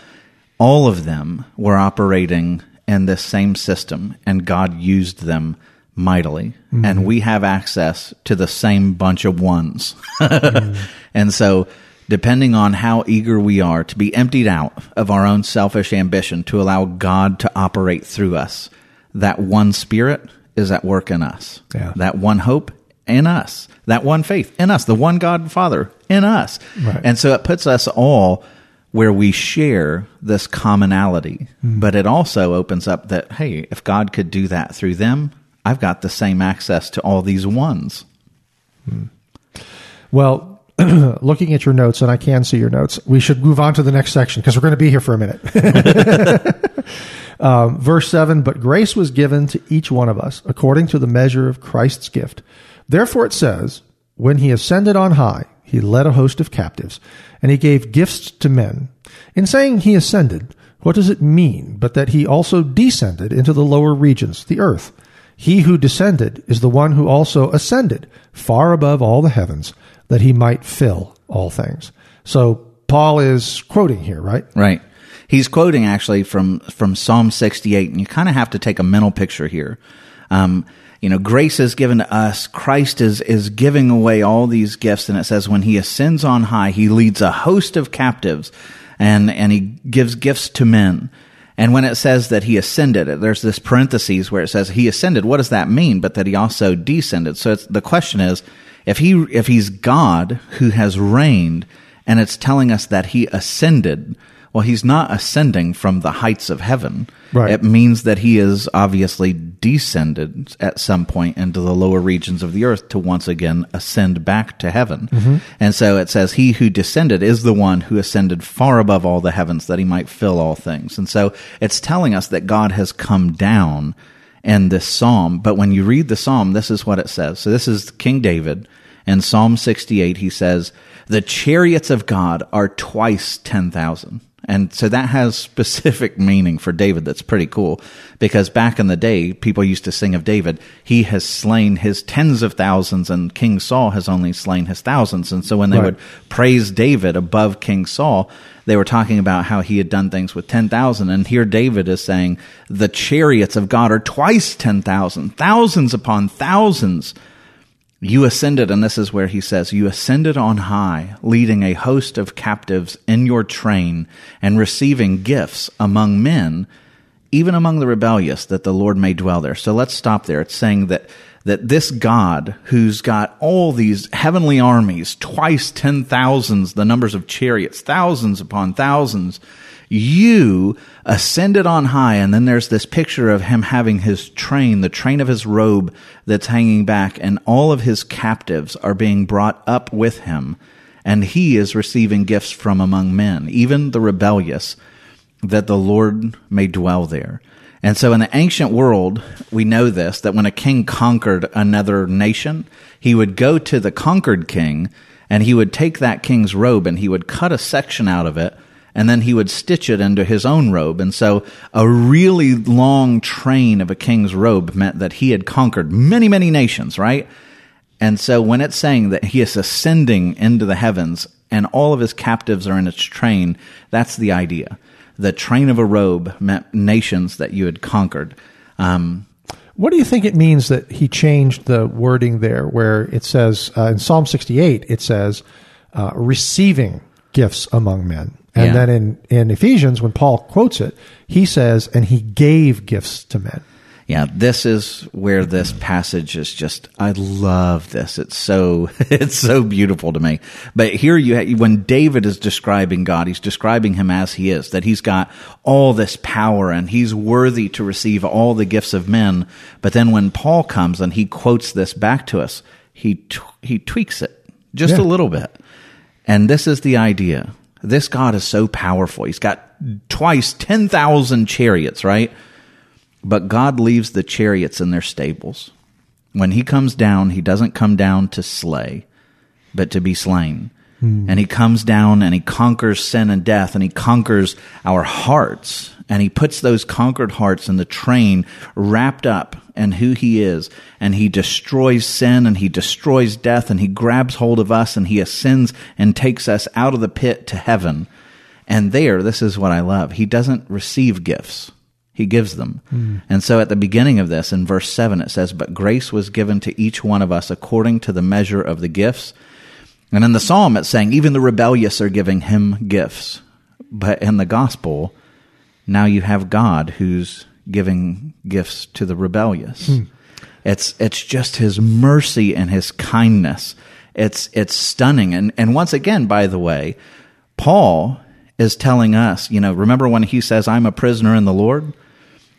All of them were operating in this same system, and God used them mightily. Mm-hmm. And we have access to the same bunch of ones. Mm-hmm. And so, depending on how eager we are to be emptied out of our own selfish ambition to allow God to operate through us, that one spirit is at work in us. Yeah. That one hope in us. That one faith in us. The one God and Father in us. Right. And so it puts us all where we share this commonality. But it also opens up that, hey, if God could do that through them, I've got the same access to all these ones. Well, looking at your notes, and I can see your notes, we should move on to the next section because we're going to be here for a minute. um, verse 7 But grace was given to each one of us according to the measure of Christ's gift. Therefore it says, When he ascended on high, he led a host of captives, and he gave gifts to men. In saying he ascended, what does it mean but that he also descended into the lower regions, the earth? He who descended is the one who also ascended far above all the heavens, that he might fill all things. So Paul is quoting here, right? Right. He's quoting actually from from Psalm 68, and you kind of have to take a mental picture here. Um, you know, grace is given to us. Christ is is giving away all these gifts, and it says when he ascends on high, he leads a host of captives, and and he gives gifts to men. And when it says that he ascended, there's this parentheses where it says he ascended. What does that mean? But that he also descended. So the question is, if he if he's God who has reigned, and it's telling us that he ascended, well, he's not ascending from the heights of heaven. Right. It means that he is obviously descended at some point into the lower regions of the earth to once again ascend back to heaven. Mm-hmm. And so it says, He who descended is the one who ascended far above all the heavens that he might fill all things. And so it's telling us that God has come down in this psalm. But when you read the psalm, this is what it says. So this is King David. In Psalm 68, he says, The chariots of God are twice 10,000. And so that has specific meaning for David that's pretty cool because back in the day, people used to sing of David, he has slain his tens of thousands and King Saul has only slain his thousands. And so when they Right. would praise David above King Saul, they were talking about how he had done things with 10,000. And here David is saying the chariots of God are twice 10,000, thousands upon thousands. You ascended, and this is where he says, You ascended on high, leading a host of captives in your train, and receiving gifts among men, even among the rebellious, that the Lord may dwell there. So let's stop there. It's saying that, that this God, who's got all these heavenly armies, twice ten thousands, the numbers of chariots, thousands upon thousands, you ascended on high and then there's this picture of him having his train the train of his robe that's hanging back and all of his captives are being brought up with him and he is receiving gifts from among men even the rebellious that the lord may dwell there. And so in the ancient world we know this that when a king conquered another nation he would go to the conquered king and he would take that king's robe and he would cut a section out of it and then he would stitch it into his own robe. And so a really long train of a king's robe meant that he had conquered many, many nations, right? And so when it's saying that he is ascending into the heavens and all of his captives are in its train, that's the idea. The train of a robe meant nations that you had conquered. Um, What do you think it means that he changed the wording there, where it says uh, in Psalm 68, it says uh, receiving gifts among men. And Yeah. then in, in Ephesians, when Paul quotes it, he says, and he gave gifts to men. Yeah, this is where this passage is just. I love this. It's so it's so beautiful to me. But here you when David is describing God, he's describing him as he is. That he's got all this power and he's worthy to receive all the gifts of men. But then when Paul comes and he quotes this back to us, he t- he tweaks it just Yeah. a little bit. And this is the idea. This God is so powerful. He's got twice 10,000 chariots, right? But God leaves the chariots in their stables. When he comes down, he doesn't come down to slay, but to be slain. Hmm. And he comes down and he conquers sin and death and he conquers our hearts and he puts those conquered hearts in the train wrapped up in who he is and he destroys sin and he destroys death and he grabs hold of us and he ascends and takes us out of the pit to heaven. And there, this is what I love. He doesn't receive gifts. He gives them. Hmm. And so at the beginning of this, in verse 7, it says, But grace was given to each one of us according to the measure of the gifts. And in the psalm, it's saying, Even the rebellious are giving him gifts. But in the gospel, now you have God who's giving gifts to the rebellious. Hmm. It's, it's just his mercy and his kindness. It's, it's stunning. And, and once again, by the way, Paul is telling us, you know, remember when he says, I'm a prisoner in the Lord?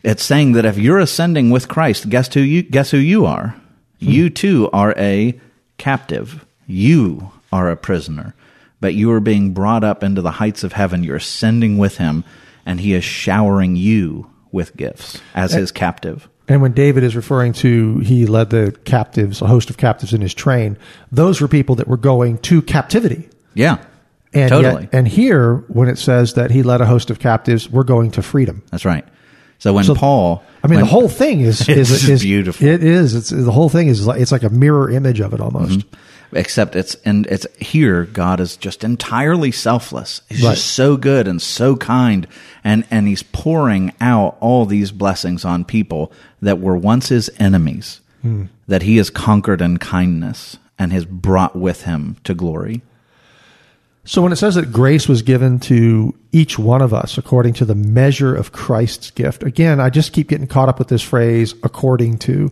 It's saying that if you're ascending with Christ, guess who you guess who you are? Hmm. You too are a captive. You are a prisoner. But you are being brought up into the heights of heaven. You're ascending with him, and he is showering you with gifts as his captive. And when David is referring to he led the captives, a host of captives in his train, those were people that were going to captivity. Yeah. And Totally. Yet, and here, when it says that he led a host of captives, we're going to freedom. That's right. So when So, Paul I mean, when- the whole thing is is, is beautiful. It is. It's the whole thing is like it's like a mirror image of it almost. Mm-hmm. Except it's and it's here god is just entirely selfless. He's Right. just so good and so kind and and he's pouring out all these blessings on people that were once his enemies hmm. that he has conquered in kindness and has brought with him to glory. So when it says that grace was given to each one of us according to the measure of Christ's gift, again, I just keep getting caught up with this phrase "according to,"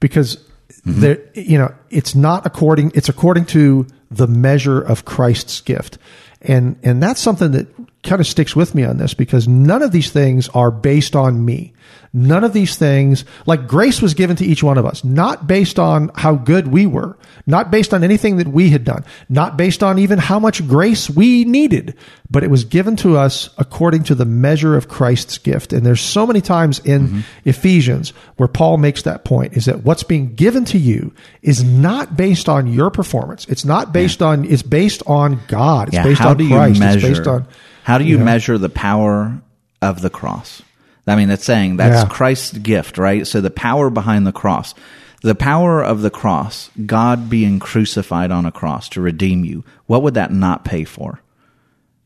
because Mm-hmm. there, you know, it's not according. It's according to the measure of Christ's gift, and and that's something that kind of sticks with me on this because none of these things are based on me. None of these things, like grace was given to each one of us, not based on how good we were, not based on anything that we had done, not based on even how much grace we needed, but it was given to us according to the measure of Christ's gift. And there's so many times in mm-hmm. Ephesians where Paul makes that point is that what's being given to you is not based on your performance. It's not based on, it's based on God. It's yeah based how on do you Christ. measure It's based on, how do you know. measure the power of the cross i mean it's saying that's Yeah. christ's gift right so the power behind the cross the power of the cross god being crucified on a cross to redeem you what would that not pay for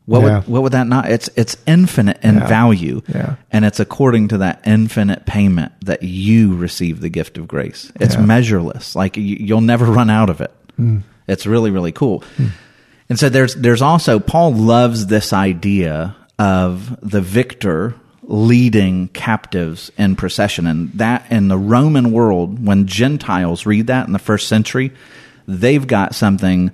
what Yeah. would what would that not it's it's infinite in Yeah. value Yeah. and it's according to that infinite payment that you receive the gift of grace it's Yeah. Measureless like you, you'll never run out of it mm. it's really really cool mm. And so there's there's also Paul loves this idea of the victor leading captives in procession. And that in the Roman world when Gentiles read that in the first century they've got something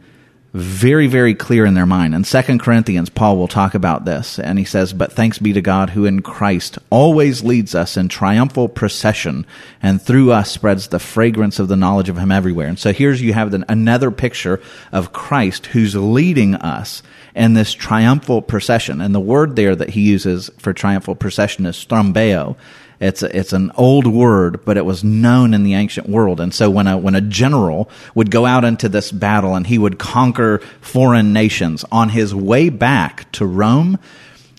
very very clear in their mind. In 2 corinthians paul will talk about this. And he says but thanks be to god who in christ always leads us in triumphal procession and through us spreads the fragrance of the knowledge of him everywhere. And so here's you have the, another picture of christ who's leading us in this triumphal procession. And the word there that he uses for triumphal procession is strambeo it's a, it's an old word, but it was known in the ancient world. And so when a when a general would go out into this battle and he would conquer foreign nations on his way back to Rome,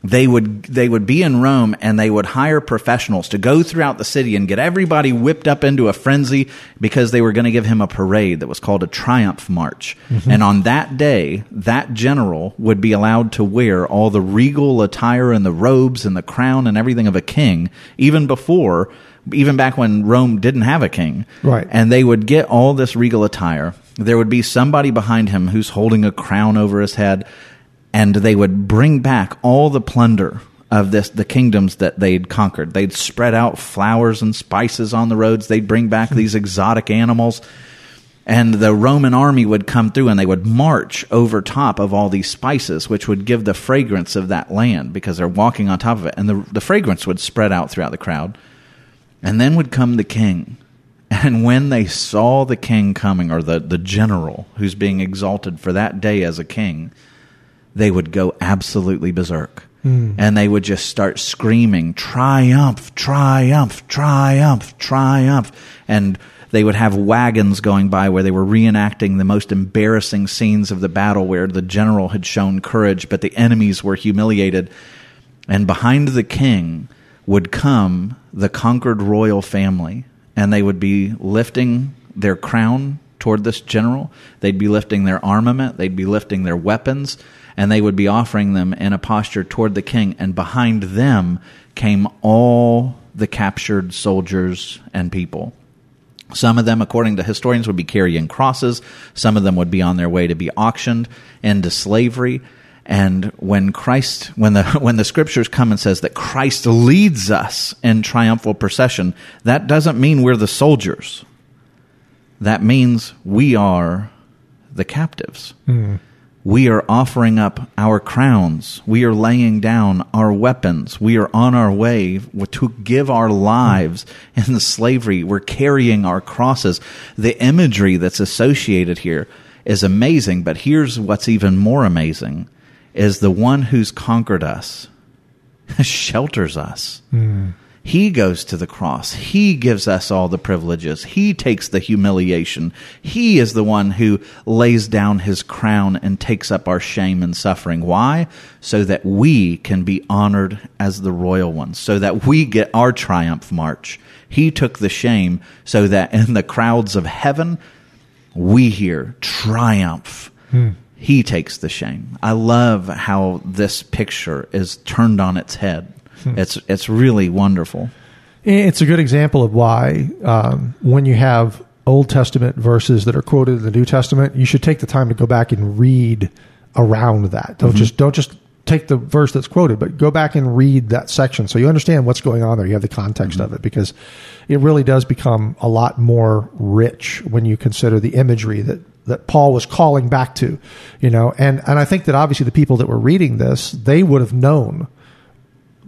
they would they would be in Rome and they would hire professionals to go throughout the city and get everybody whipped up into a frenzy because they were going to give him a parade that was called a triumph march. Mm-hmm. And on that day, that general would be allowed to wear all the regal attire and the robes and the crown and everything of a king, even before even back when Rome didn't have a king. Right. And they would get all this regal attire. There would be somebody behind him who's holding a crown over his head and they would bring back all the plunder of this the kingdoms that they'd conquered. They'd spread out flowers and spices on the roads. They'd bring back these exotic animals. And the Roman army would come through and they would march over top of all these spices, which would give the fragrance of that land because they're walking on top of it. And the, the fragrance would spread out throughout the crowd. And then would come the king. And when they saw the king coming, or the, the general who's being exalted for that day as a king, they would go absolutely berserk. Hmm. And they would just start screaming, triumph, triumph, triumph, triumph. And they would have wagons going by where they were reenacting the most embarrassing scenes of the battle where the general had shown courage, but the enemies were humiliated. And behind the king would come the conquered royal family, and they would be lifting their crown toward this general. They'd be lifting their armament, they'd be lifting their weapons, and they would be offering them in a posture toward the king. And behind them came all the captured soldiers and people. Some of them, according to historians, would be carrying crosses. Some of them would be on their way to be auctioned into slavery. And when Christ, when the, when the scriptures come and says that Christ leads us in triumphal procession, that doesn't mean we're the soldiers. That means we are the captives. Hmm. We are offering up our crowns. We are laying down our weapons. We are on our way to give our lives in the slavery. We're carrying our crosses. The imagery that's associated here is amazing, but here's what's even more amazing is the one who's conquered us shelters us. Hmm. He goes to the cross. He gives us all the privileges. He takes the humiliation. He is the one who lays down his crown and takes up our shame and suffering. Why? So that we can be honored as the royal ones, so that we get our triumph march. He took the shame so that in the crowds of heaven, we hear triumph. Hmm. He takes the shame. I love how this picture is turned on its head. Hmm. It's it's really wonderful. It's a good example of why um, when you have Old Testament verses that are quoted in the New Testament, you should take the time to go back and read around that. Don't mm-hmm. just don't just take the verse that's quoted, but go back and read that section so you understand what's going on there. You have the context mm-hmm. of it because it really does become a lot more rich when you consider the imagery that that Paul was calling back to, you know. And and I think that obviously the people that were reading this, they would have known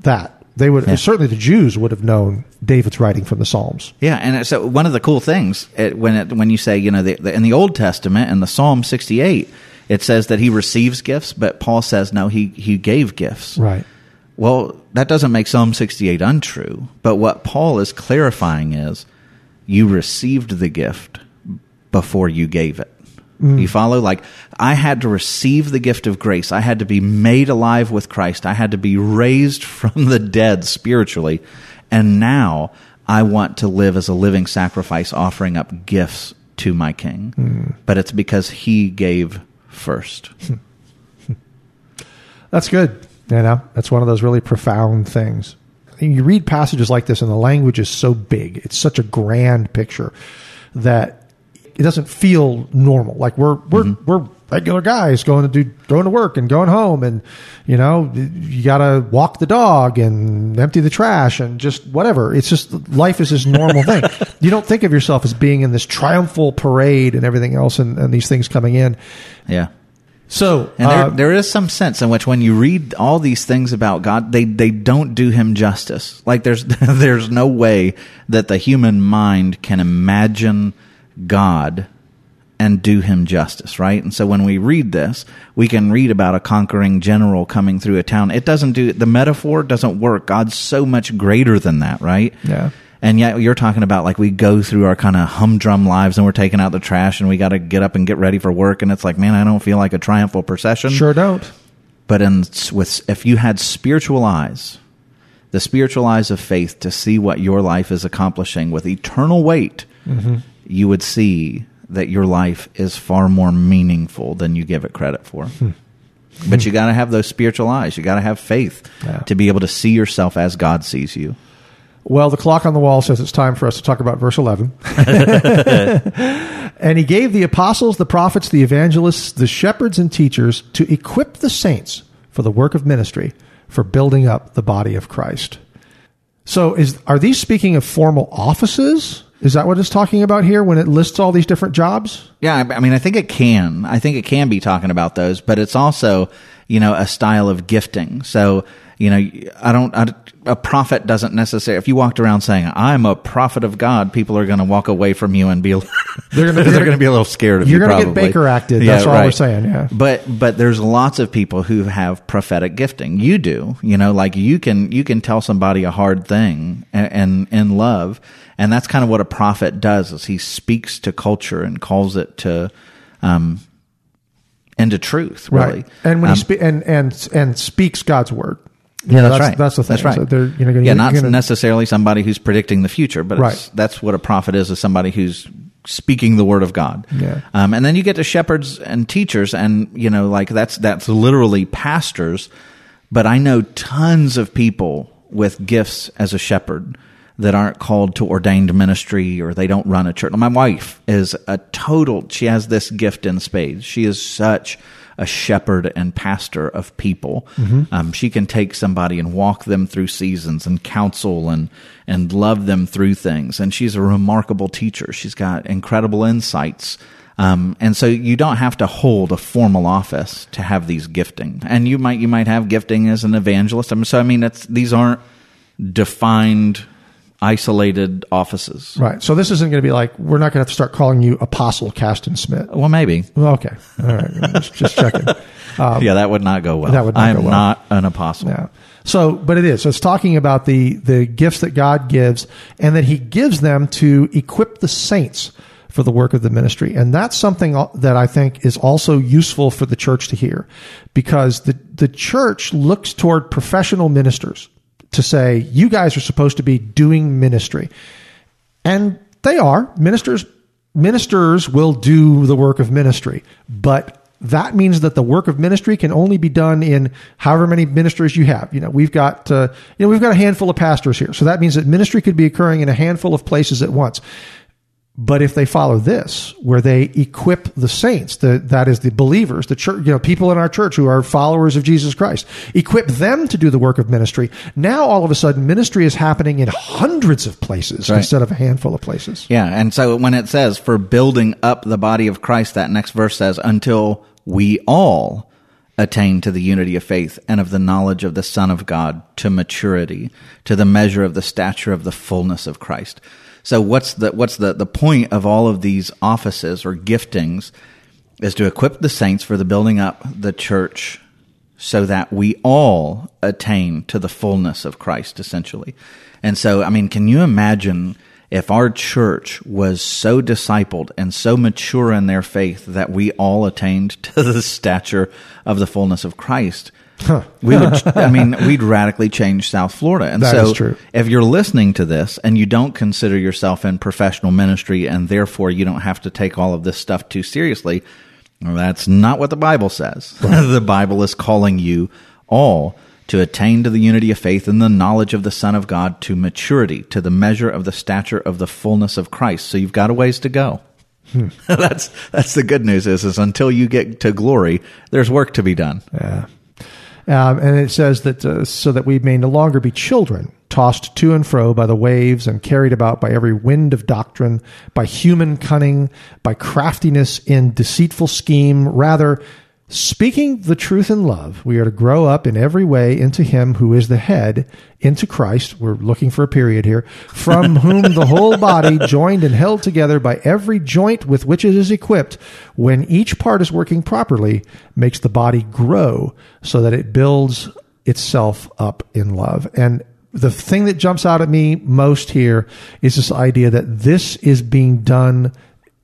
that. They would Yeah. certainly the Jews would have known David's writing from the Psalms. Yeah, and so one of the cool things it, when it, when you say you know the, the, in the Old Testament in the Psalm sixty eight, it says that he receives gifts, but Paul says no, he he gave gifts. Right. Well, that doesn't make Psalm 68 untrue. But what Paul is clarifying is you received the gift before you gave it. Mm. You follow? Like, I had to receive the gift of grace. I had to be made alive with Christ. I had to be raised from the dead spiritually. And now I want to live as a living sacrifice, offering up gifts to my King. Mm. But it's because he gave first. That's good. You know, that's one of those really profound things. You read passages like this, and the language is so big. It's such a grand picture that it doesn't feel normal. Like we're we're we're regular guys going to do going to work and going home, and you know you got to walk the dog and empty the trash and just whatever. It's just life is this normal thing. You don't think of yourself as being in this triumphal parade and everything else, and, and these things coming in. Yeah. So And there, uh, there is some sense in which when you read all these things about God, they, they don't do him justice. Like there's, there's no way that the human mind can imagine God and do him justice, right? And so when we read this, we can read about a conquering general coming through a town. It doesn't do, the metaphor doesn't work. God's so much greater than that, right? Yeah. And yet you're talking about like we go through our kind of humdrum lives and we're taking out the trash and we got to get up and get ready for work. And it's like, man, I don't feel like a triumphal procession. sure don't. But in, with, if you had spiritual eyes, the spiritual eyes of faith to see what your life is accomplishing with eternal weight, mm-hmm. You would see that your life is far more meaningful than you give it credit for. Hmm. But you got to have those spiritual eyes. You got to have faith Yeah. to be able to see yourself as God sees you. Well, the clock on the wall says it's time for us to talk about verse 11. and he gave the apostles, the prophets, the evangelists, the shepherds, and teachers to equip the saints for the work of ministry, for building up the body of Christ. So, is are these speaking of formal offices? Is that what it's talking about here when it lists all these different jobs? Yeah, I mean, I think it can. I think it can be talking about those, but it's also, you know, a style of gifting. So, you know, I don't, I, a prophet doesn't necessarily, if you walked around saying, I'm a prophet of God, people are going to walk away from you and be, they're they're they're- be a little scared of You're you. Are gonna get. Baker acted. That's all we're saying, yeah. But, but there's lots of people who have prophetic gifting. You do, you know, like you can, you can tell somebody a hard thing and, and in love. And that's kind of what a prophet does is he speaks to culture and calls it to, um, into truth, really. Right. And when Um, he spe- and and and speaks God's word. Yeah, that's, that's right. That's the thing. That's right. So they're, you know, yeah, you're not gonna- necessarily somebody who's predicting the future, but Right. that's what a prophet is: is somebody who's speaking the word of God. Yeah. Um, and then you get to shepherds and teachers, and you know, like that's that's literally pastors. But I know tons of people with gifts as a shepherd that aren't called to ordained ministry or they don't run a church. My wife is a total. She has this gift in spades. She is such a shepherd and pastor of people. Um, she can take somebody and walk them through seasons and counsel and and love them through things. And she's a remarkable teacher. She's got incredible insights. Um, and so you don't have to hold a formal office to have these gifting. And you might you might have gifting as an evangelist. I mean, so I mean, it's these aren't defined, isolated offices. Right. So this isn't going to be like we're not going to have to start calling you Apostle Caston Smith. Well, maybe. Well, okay. All right. just, just checking. yeah, that would not go well. Um, that would not I am go well. not an apostle. Yeah. So, but it is. So it's talking about the the gifts that God gives, and that He gives them to equip the saints for the work of the ministry, and that's something that I think is also useful for the church to hear, because the the church looks toward professional ministers to say, you guys are supposed to be doing ministry, and they are ministers. Ministers will do the work of ministry, but that means that the work of ministry can only be done in however many ministers you have. You know, we've got uh, you know we've got a handful of pastors here, so that means that ministry could be occurring in a handful of places at once. But if they follow this, where they equip the saints, the, that is the believers, the church, you know, people in our church who are followers of Jesus Christ, equip them to do the work of ministry. Now, all of a sudden, ministry is happening in hundreds of places Right. instead of a handful of places. Yeah, and so when it says for building up the body of Christ, that next verse says until we all attain to the unity of faith and of the knowledge of the Son of God to maturity, to the measure of the stature of the fullness of Christ. So what's the what's the, the point of all of these offices or giftings is to equip the saints for the building up the church so that we all attain to the fullness of Christ, essentially. And so, I mean, can you imagine if our church was so discipled and so mature in their faith that we all attained to the stature of the fullness of Christ? We would, I mean, we'd radically change South Florida. And That so, if you're listening to this and you don't consider yourself in professional ministry and therefore you don't have to take all of this stuff too seriously, well, that's not what the Bible says. the Bible is calling you all to attain to the unity of faith and the knowledge of the Son of God to maturity, to the measure of the stature of the fullness of Christ. So you've got a ways to go. Hmm. that's that's the good news is is until you get to glory, there's work to be done. Yeah. Um, and it says that uh, so that we may no longer be children, tossed to and fro by the waves and carried about by every wind of doctrine, by human cunning, by craftiness in deceitful scheme. Rather, speaking the truth in love, we are to grow up in every way into Him who is the head, into Christ. We're looking for a period here, from whom the whole body, joined and held together by every joint with which it is equipped, when each part is working properly, makes the body grow so that it builds itself up in love. And the thing that jumps out at me most here is this idea that this is being done,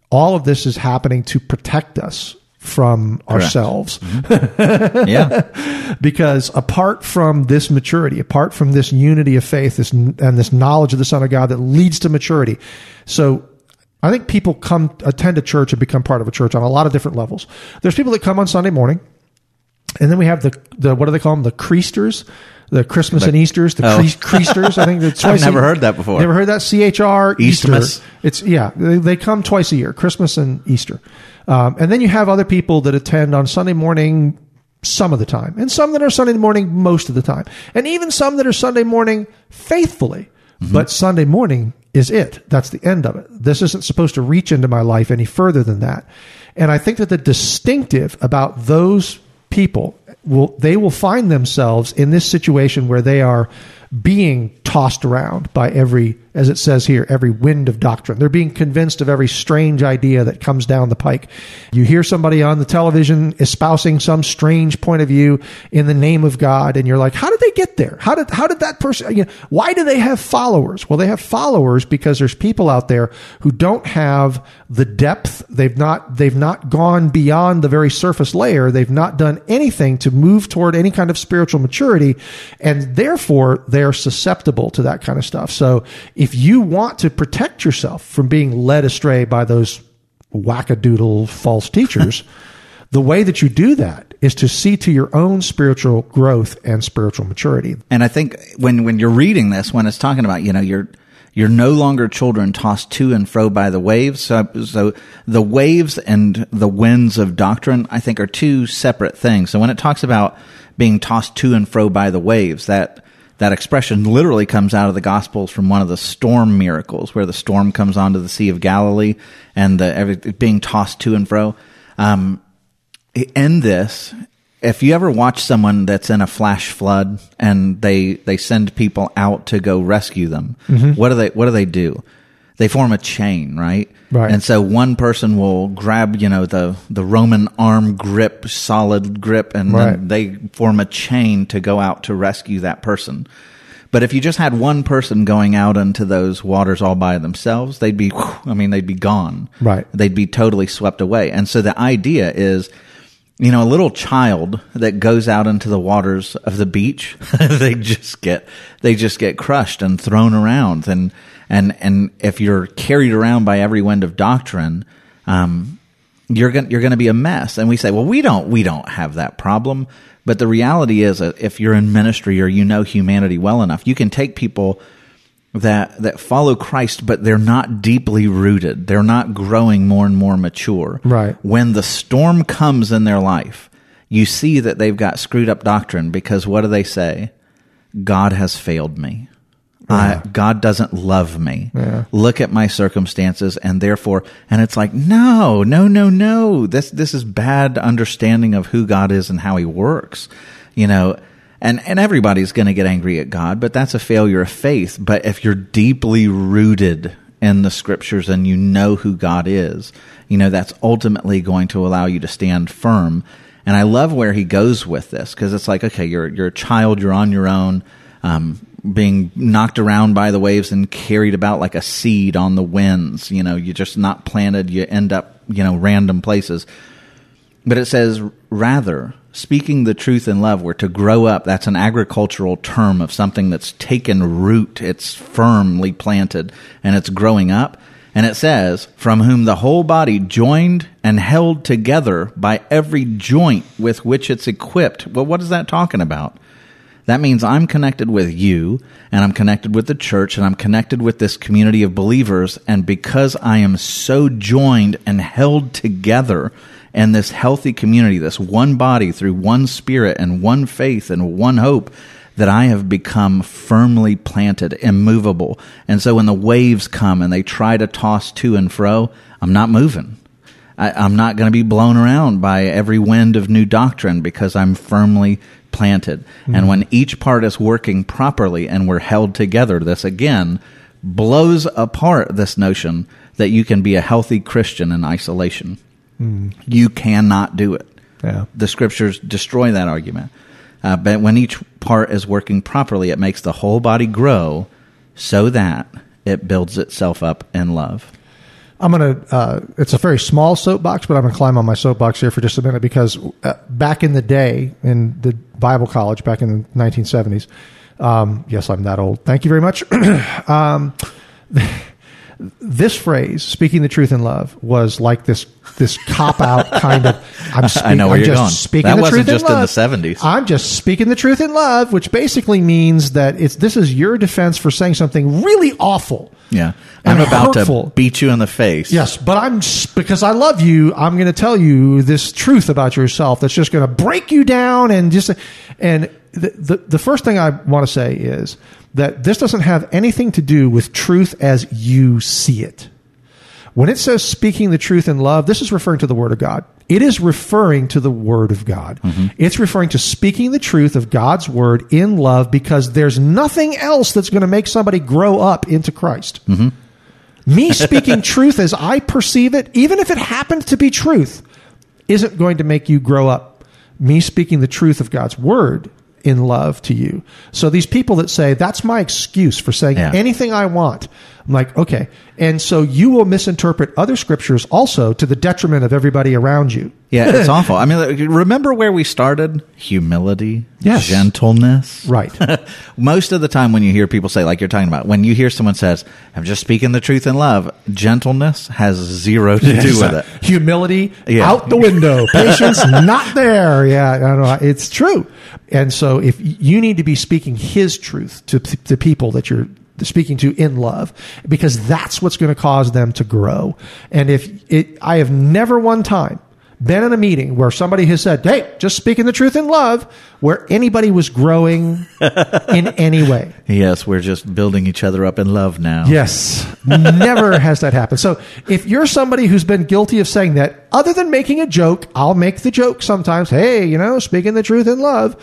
all of this is happening to protect us from ourselves mm-hmm. Yeah. because apart from this maturity, apart from this unity of faith, this and this knowledge of the Son of God that leads to maturity, so I think people come attend a church and become part of a church on a lot of different levels. There's people that come on Sunday morning, and then we have the the what do they call them? The creasters. The Christmas and Easter's, the Oh. cre- creasters. I think that's I've twice. a- never heard that before. Never heard that? C H R Easter. It's yeah, they, they come twice a year, Christmas and Easter, um, and then you have other people that attend on Sunday morning some of the time, and some that are Sunday morning most of the time, and even some that are Sunday morning faithfully. But Sunday morning is it. That's the end of it. This isn't supposed to reach into my life any further than that. And I think that the distinctive about those people, will they will find themselves in this situation where they are being tossed around by every, as it says here, every wind of doctrine. They're being convinced of every strange idea that comes down the pike. You hear somebody on the television espousing some strange point of view in the name of God, and you're like, how did they get there? How did, how did that person, you know, why do they have followers? Well, they have followers because there's people out there who don't have the depth. They've not, they've not gone beyond the very surface layer. They've not done anything to move toward any kind of spiritual maturity. And therefore, they're susceptible to that kind of stuff. So if you want to protect yourself from being led astray by those wackadoodle false teachers, the way that you do that is to see to your own spiritual growth and spiritual maturity. And I think when when you're reading this, when it's talking about you know you're you're no longer children tossed to and fro by the waves. So, so the waves and the winds of doctrine, I think, are two separate things. So when it talks about being tossed to and fro by the waves, that that expression literally comes out of the Gospels from one of the storm miracles, where the storm comes onto the Sea of Galilee and the every, being tossed to and fro. Um, in this, if you ever watch someone that's in a flash flood and they they send people out to go rescue them, Mm-hmm. what do they what do they do? They form a chain, right? Right. And so one person will grab, you know, the the Roman arm grip, solid grip, and Right. then they form a chain to go out to rescue that person. But if you just had one person going out into those waters all by themselves, they'd be, I mean, they'd be gone. Right. They'd be totally swept away. And so the idea is, you know, a little child that goes out into the waters of the beach, they just get, they just get crushed and thrown around. And, and, and if you're carried around by every wind of doctrine, um, you're going you're going to be a mess. And we say, well, we don't we don't have that problem. But the reality is that if you're in ministry or you know humanity well enough, you can take people that that follow Christ, but they're not deeply rooted. They're not growing more and more mature. Right. When the storm comes in their life, you see that they've got screwed up doctrine because what do they say? God has failed me. I, God doesn't love me. Look at my circumstances, and therefore, and it's like, no, no, no, no. This this is bad understanding of who God is and how He works. You know, and and everybody's going to get angry at God, but that's a failure of faith. But if you're deeply rooted in the Scriptures and you know who God is, you know that's ultimately going to allow you to stand firm. And I love where he goes with this because it's like, okay, you're you're a child, you're on your own, um, being knocked around by the waves and carried about like a seed on the winds. You know, you're just not planted. You end up, you know, random places. But it says, rather, speaking the truth in love, we're to grow up. That's an agricultural term of something that's taken root. It's firmly planted and it's growing up. And it says, from whom the whole body joined and held together by every joint with which it's equipped. Well, what is that talking about? That means I'm connected with you and I'm connected with the church and I'm connected with this community of believers. And because I am so joined and held together in this healthy community, this one body through one spirit and one faith and one hope, that I have become firmly planted, immovable. And so when the waves come and they try to toss to and fro, I'm not moving. I, I'm not going to be blown around by every wind of new doctrine because I'm firmly planted. And when each part is working properly and we're held together, this again blows apart this notion that you can be a healthy Christian in isolation. You cannot do it. Yeah. The scriptures destroy that argument. Uh, but when each part is working properly, it makes the whole body grow so that it builds itself up in love. I'm going to, uh, it's a very small soapbox, but I'm going to climb on my soapbox here for just a minute because uh, back in the day in the Bible college, back in the 1970s, um, yes, I'm that old. Thank you very much. um, this phrase, speaking the truth in love, was like this this cop out kind of. I'm speak, I know where I'm you're just going. Speaking That the wasn't truth just in, in the love. 70s. I'm just speaking the truth in love, which basically means that it's this is your defense for saying something really awful. Yeah. I'm about hurtful. to beat you in the face. Yes, but I'm because I love you. I'm going to tell you this truth about yourself that's just going to break you down and just and the, the the first thing I want to say is that this doesn't have anything to do with truth as you see it. When it says speaking the truth in love, this is referring to the Word of God. It is referring to the Word of God. Mm-hmm. It's referring to speaking the truth of God's Word in love because there's nothing else that's going to make somebody grow up into Christ. Mm-hmm. Me speaking truth as I perceive it, even if it happens to be truth, isn't going to make you grow up. Me speaking the truth of God's Word in love to you. So these people that say, that's my excuse for saying Yeah. anything I want. I'm like, okay. And so you will misinterpret other scriptures also to the detriment of everybody around you. Yeah, it's awful. I mean, remember where we started? Humility, Yes. gentleness. Right. Most of the time, when you hear people say, like you're talking about, when you hear someone says, "I'm just speaking the truth in love," gentleness has zero to do with it. Humility Yeah. out the window. Patience not there. Yeah, I don't know. It's true. And so if you need to be speaking his truth to the people that you're speaking to in love because that's what's going to cause them to grow. And if it I have never one time been in a meeting where somebody has said, "Hey, just speaking the truth in love," where anybody was growing in any way. Yes, we're just building each other up in love now. Yes. Never has that happened. So if you're somebody who's been guilty of saying that, other than making a joke, I'll make the joke sometimes. Hey, you know, speaking the truth in love.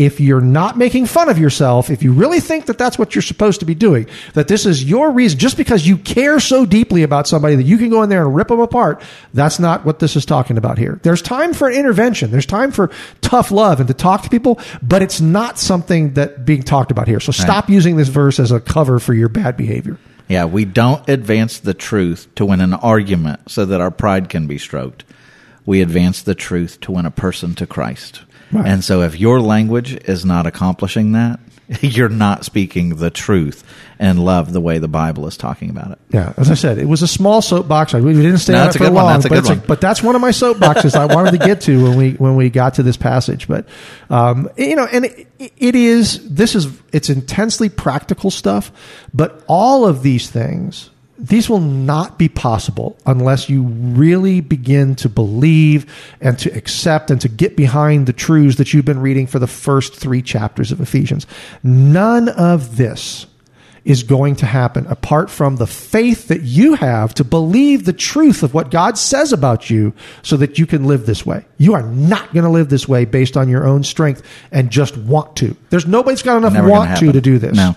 If you're not making fun of yourself, if you really think that that's what you're supposed to be doing, that this is your reason, just because you care so deeply about somebody that you can go in there and rip them apart, that's not what this is talking about here. There's time for intervention. There's time for tough love and to talk to people, but it's not something that being talked about here. So stop using this verse as a cover for your bad behavior. Yeah, we don't advance the truth to win an argument so that our pride can be stroked. We advance the truth to win a person to Christ. Right. And so if your language is not accomplishing that, you're not speaking the truth and love the way the Bible is talking about it. Yeah, as I said, it was a small soapbox. We didn't stay No, on it for long, That's a but, a- but that's one of my soapboxes I wanted to get to when we when we got to this passage. But um, you know, and it, it is this is it's intensely practical stuff, but all of these things. These will not be possible unless you really begin to believe and to accept and to get behind the truths that you've been reading for the first three chapters of Ephesians. None of this is going to happen apart from the faith that you have to believe the truth of what God says about you so that you can live this way. You are not going to live this way based on your own strength and just want to. There's nobody's got enough Never want to to do this. No.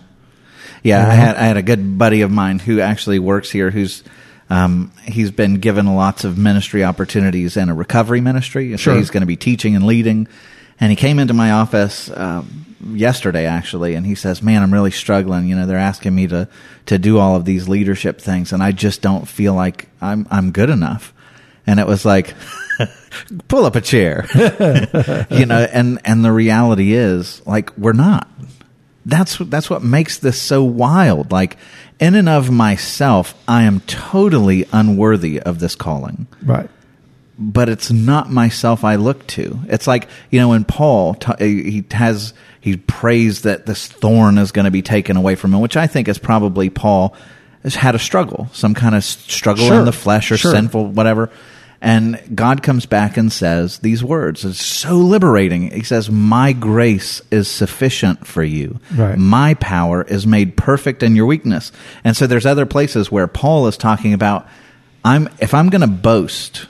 Yeah, I had I had a good buddy of mine who actually works here who's um, he's been given lots of ministry opportunities in a recovery ministry. So Sure. he's going to be teaching and leading. And he came into my office um, yesterday actually, and he says, "Man, I'm really struggling. You know, they're asking me to to do all of these leadership things, and I just don't feel like I'm I'm good enough." And it was like, pull up a chair, you know. And and the reality is, like, we're not that's that's what makes this so wild. Like in and of myself, I am totally unworthy of this calling. Right. But it's not myself I look to. It's like you know, when Paul he has he prays that this thorn is going to be taken away from him, which I think is probably Paul has had a struggle, some kind of struggle Sure. in the flesh or Sure. sinful whatever. And God comes back and says these words. It's so liberating. He says, My grace is sufficient for you. Right. My power is made perfect in your weakness. And so there's other places where Paul is talking about I'm if I'm going to boast,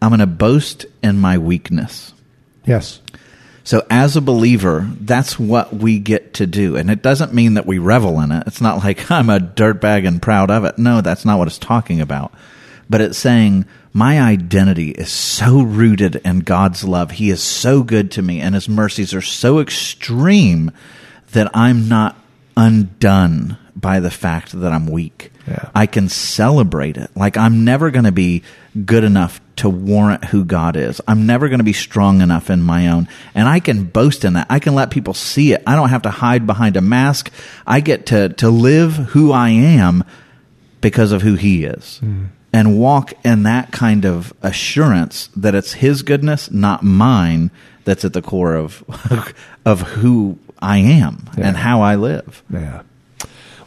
I'm going to boast in my weakness. Yes. So as a believer, that's what we get to do. And it doesn't mean that we revel in it. It's not like I'm a dirtbag and proud of it. No, that's not what it's talking about. But it's saying my identity is so rooted in God's love. He is so good to me and his mercies are so extreme that I'm not undone by the fact that I'm weak. Yeah. I can celebrate it. Like I'm never going to be good enough to warrant who God is. I'm never going to be strong enough in my own. And I can boast in that. I can let people see it. I don't have to hide behind a mask. I get to, to live who I am because of who he is. Hmm. And walk in that kind of assurance that it's his goodness, not mine, that's at the core of of who I am and how I live. Yeah.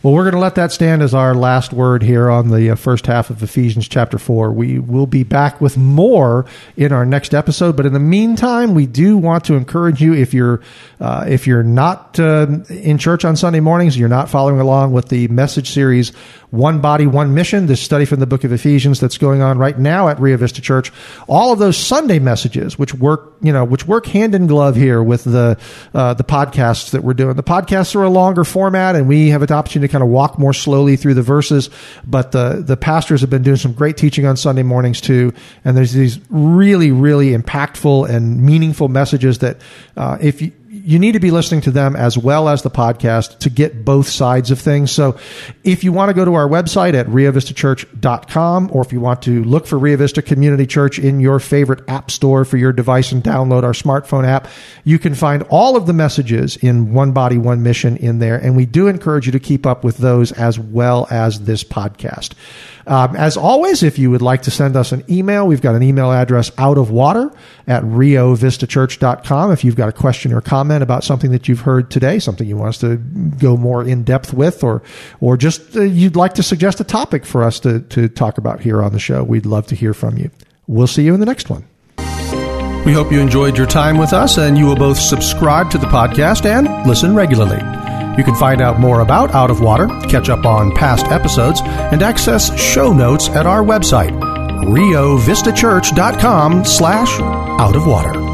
Well, we're going to let that stand as our last word here on the uh, first half of Ephesians chapter 4. We will be back with more in our next episode, but in the meantime, we do want to encourage you if you're uh, if you're not uh, in church on Sunday mornings, you're not following along with the message series one Body, One Mission, this study from the book of Ephesians that's going on right now at Rio Vista Church. All of those Sunday messages, which work, you know, which work hand in glove here with the uh, the podcasts that we're doing. The podcasts are a longer format, and we have an opportunity to kind of walk more slowly through the verses. But the the pastors have been doing some great teaching on Sunday mornings too, and there's these really, really impactful and meaningful messages that uh, if you you need to be listening to them as well as the podcast to get both sides of things. So if you want to go to our website at riovistachurch.com or if you want to look for Rio Vista Community Church in your favorite app store for your device and download our smartphone app, you can find all of the messages in One Body, One Mission in there. And we do encourage you to keep up with those as well as this podcast. Um, as always, if you would like to send us an email, we've got an email address out of water at riovistachurch.com. If you've got a question or comment about something that you've heard today, something you want us to go more in depth with, or, or just uh, you'd like to suggest a topic for us to, to talk about here on the show, we'd love to hear from you. We'll see you in the next one. We hope you enjoyed your time with us and you will both subscribe to the podcast and listen regularly. You can find out more about Out of Water, catch up on past episodes, and access show notes at our website, riovistachurch.com slash out of water.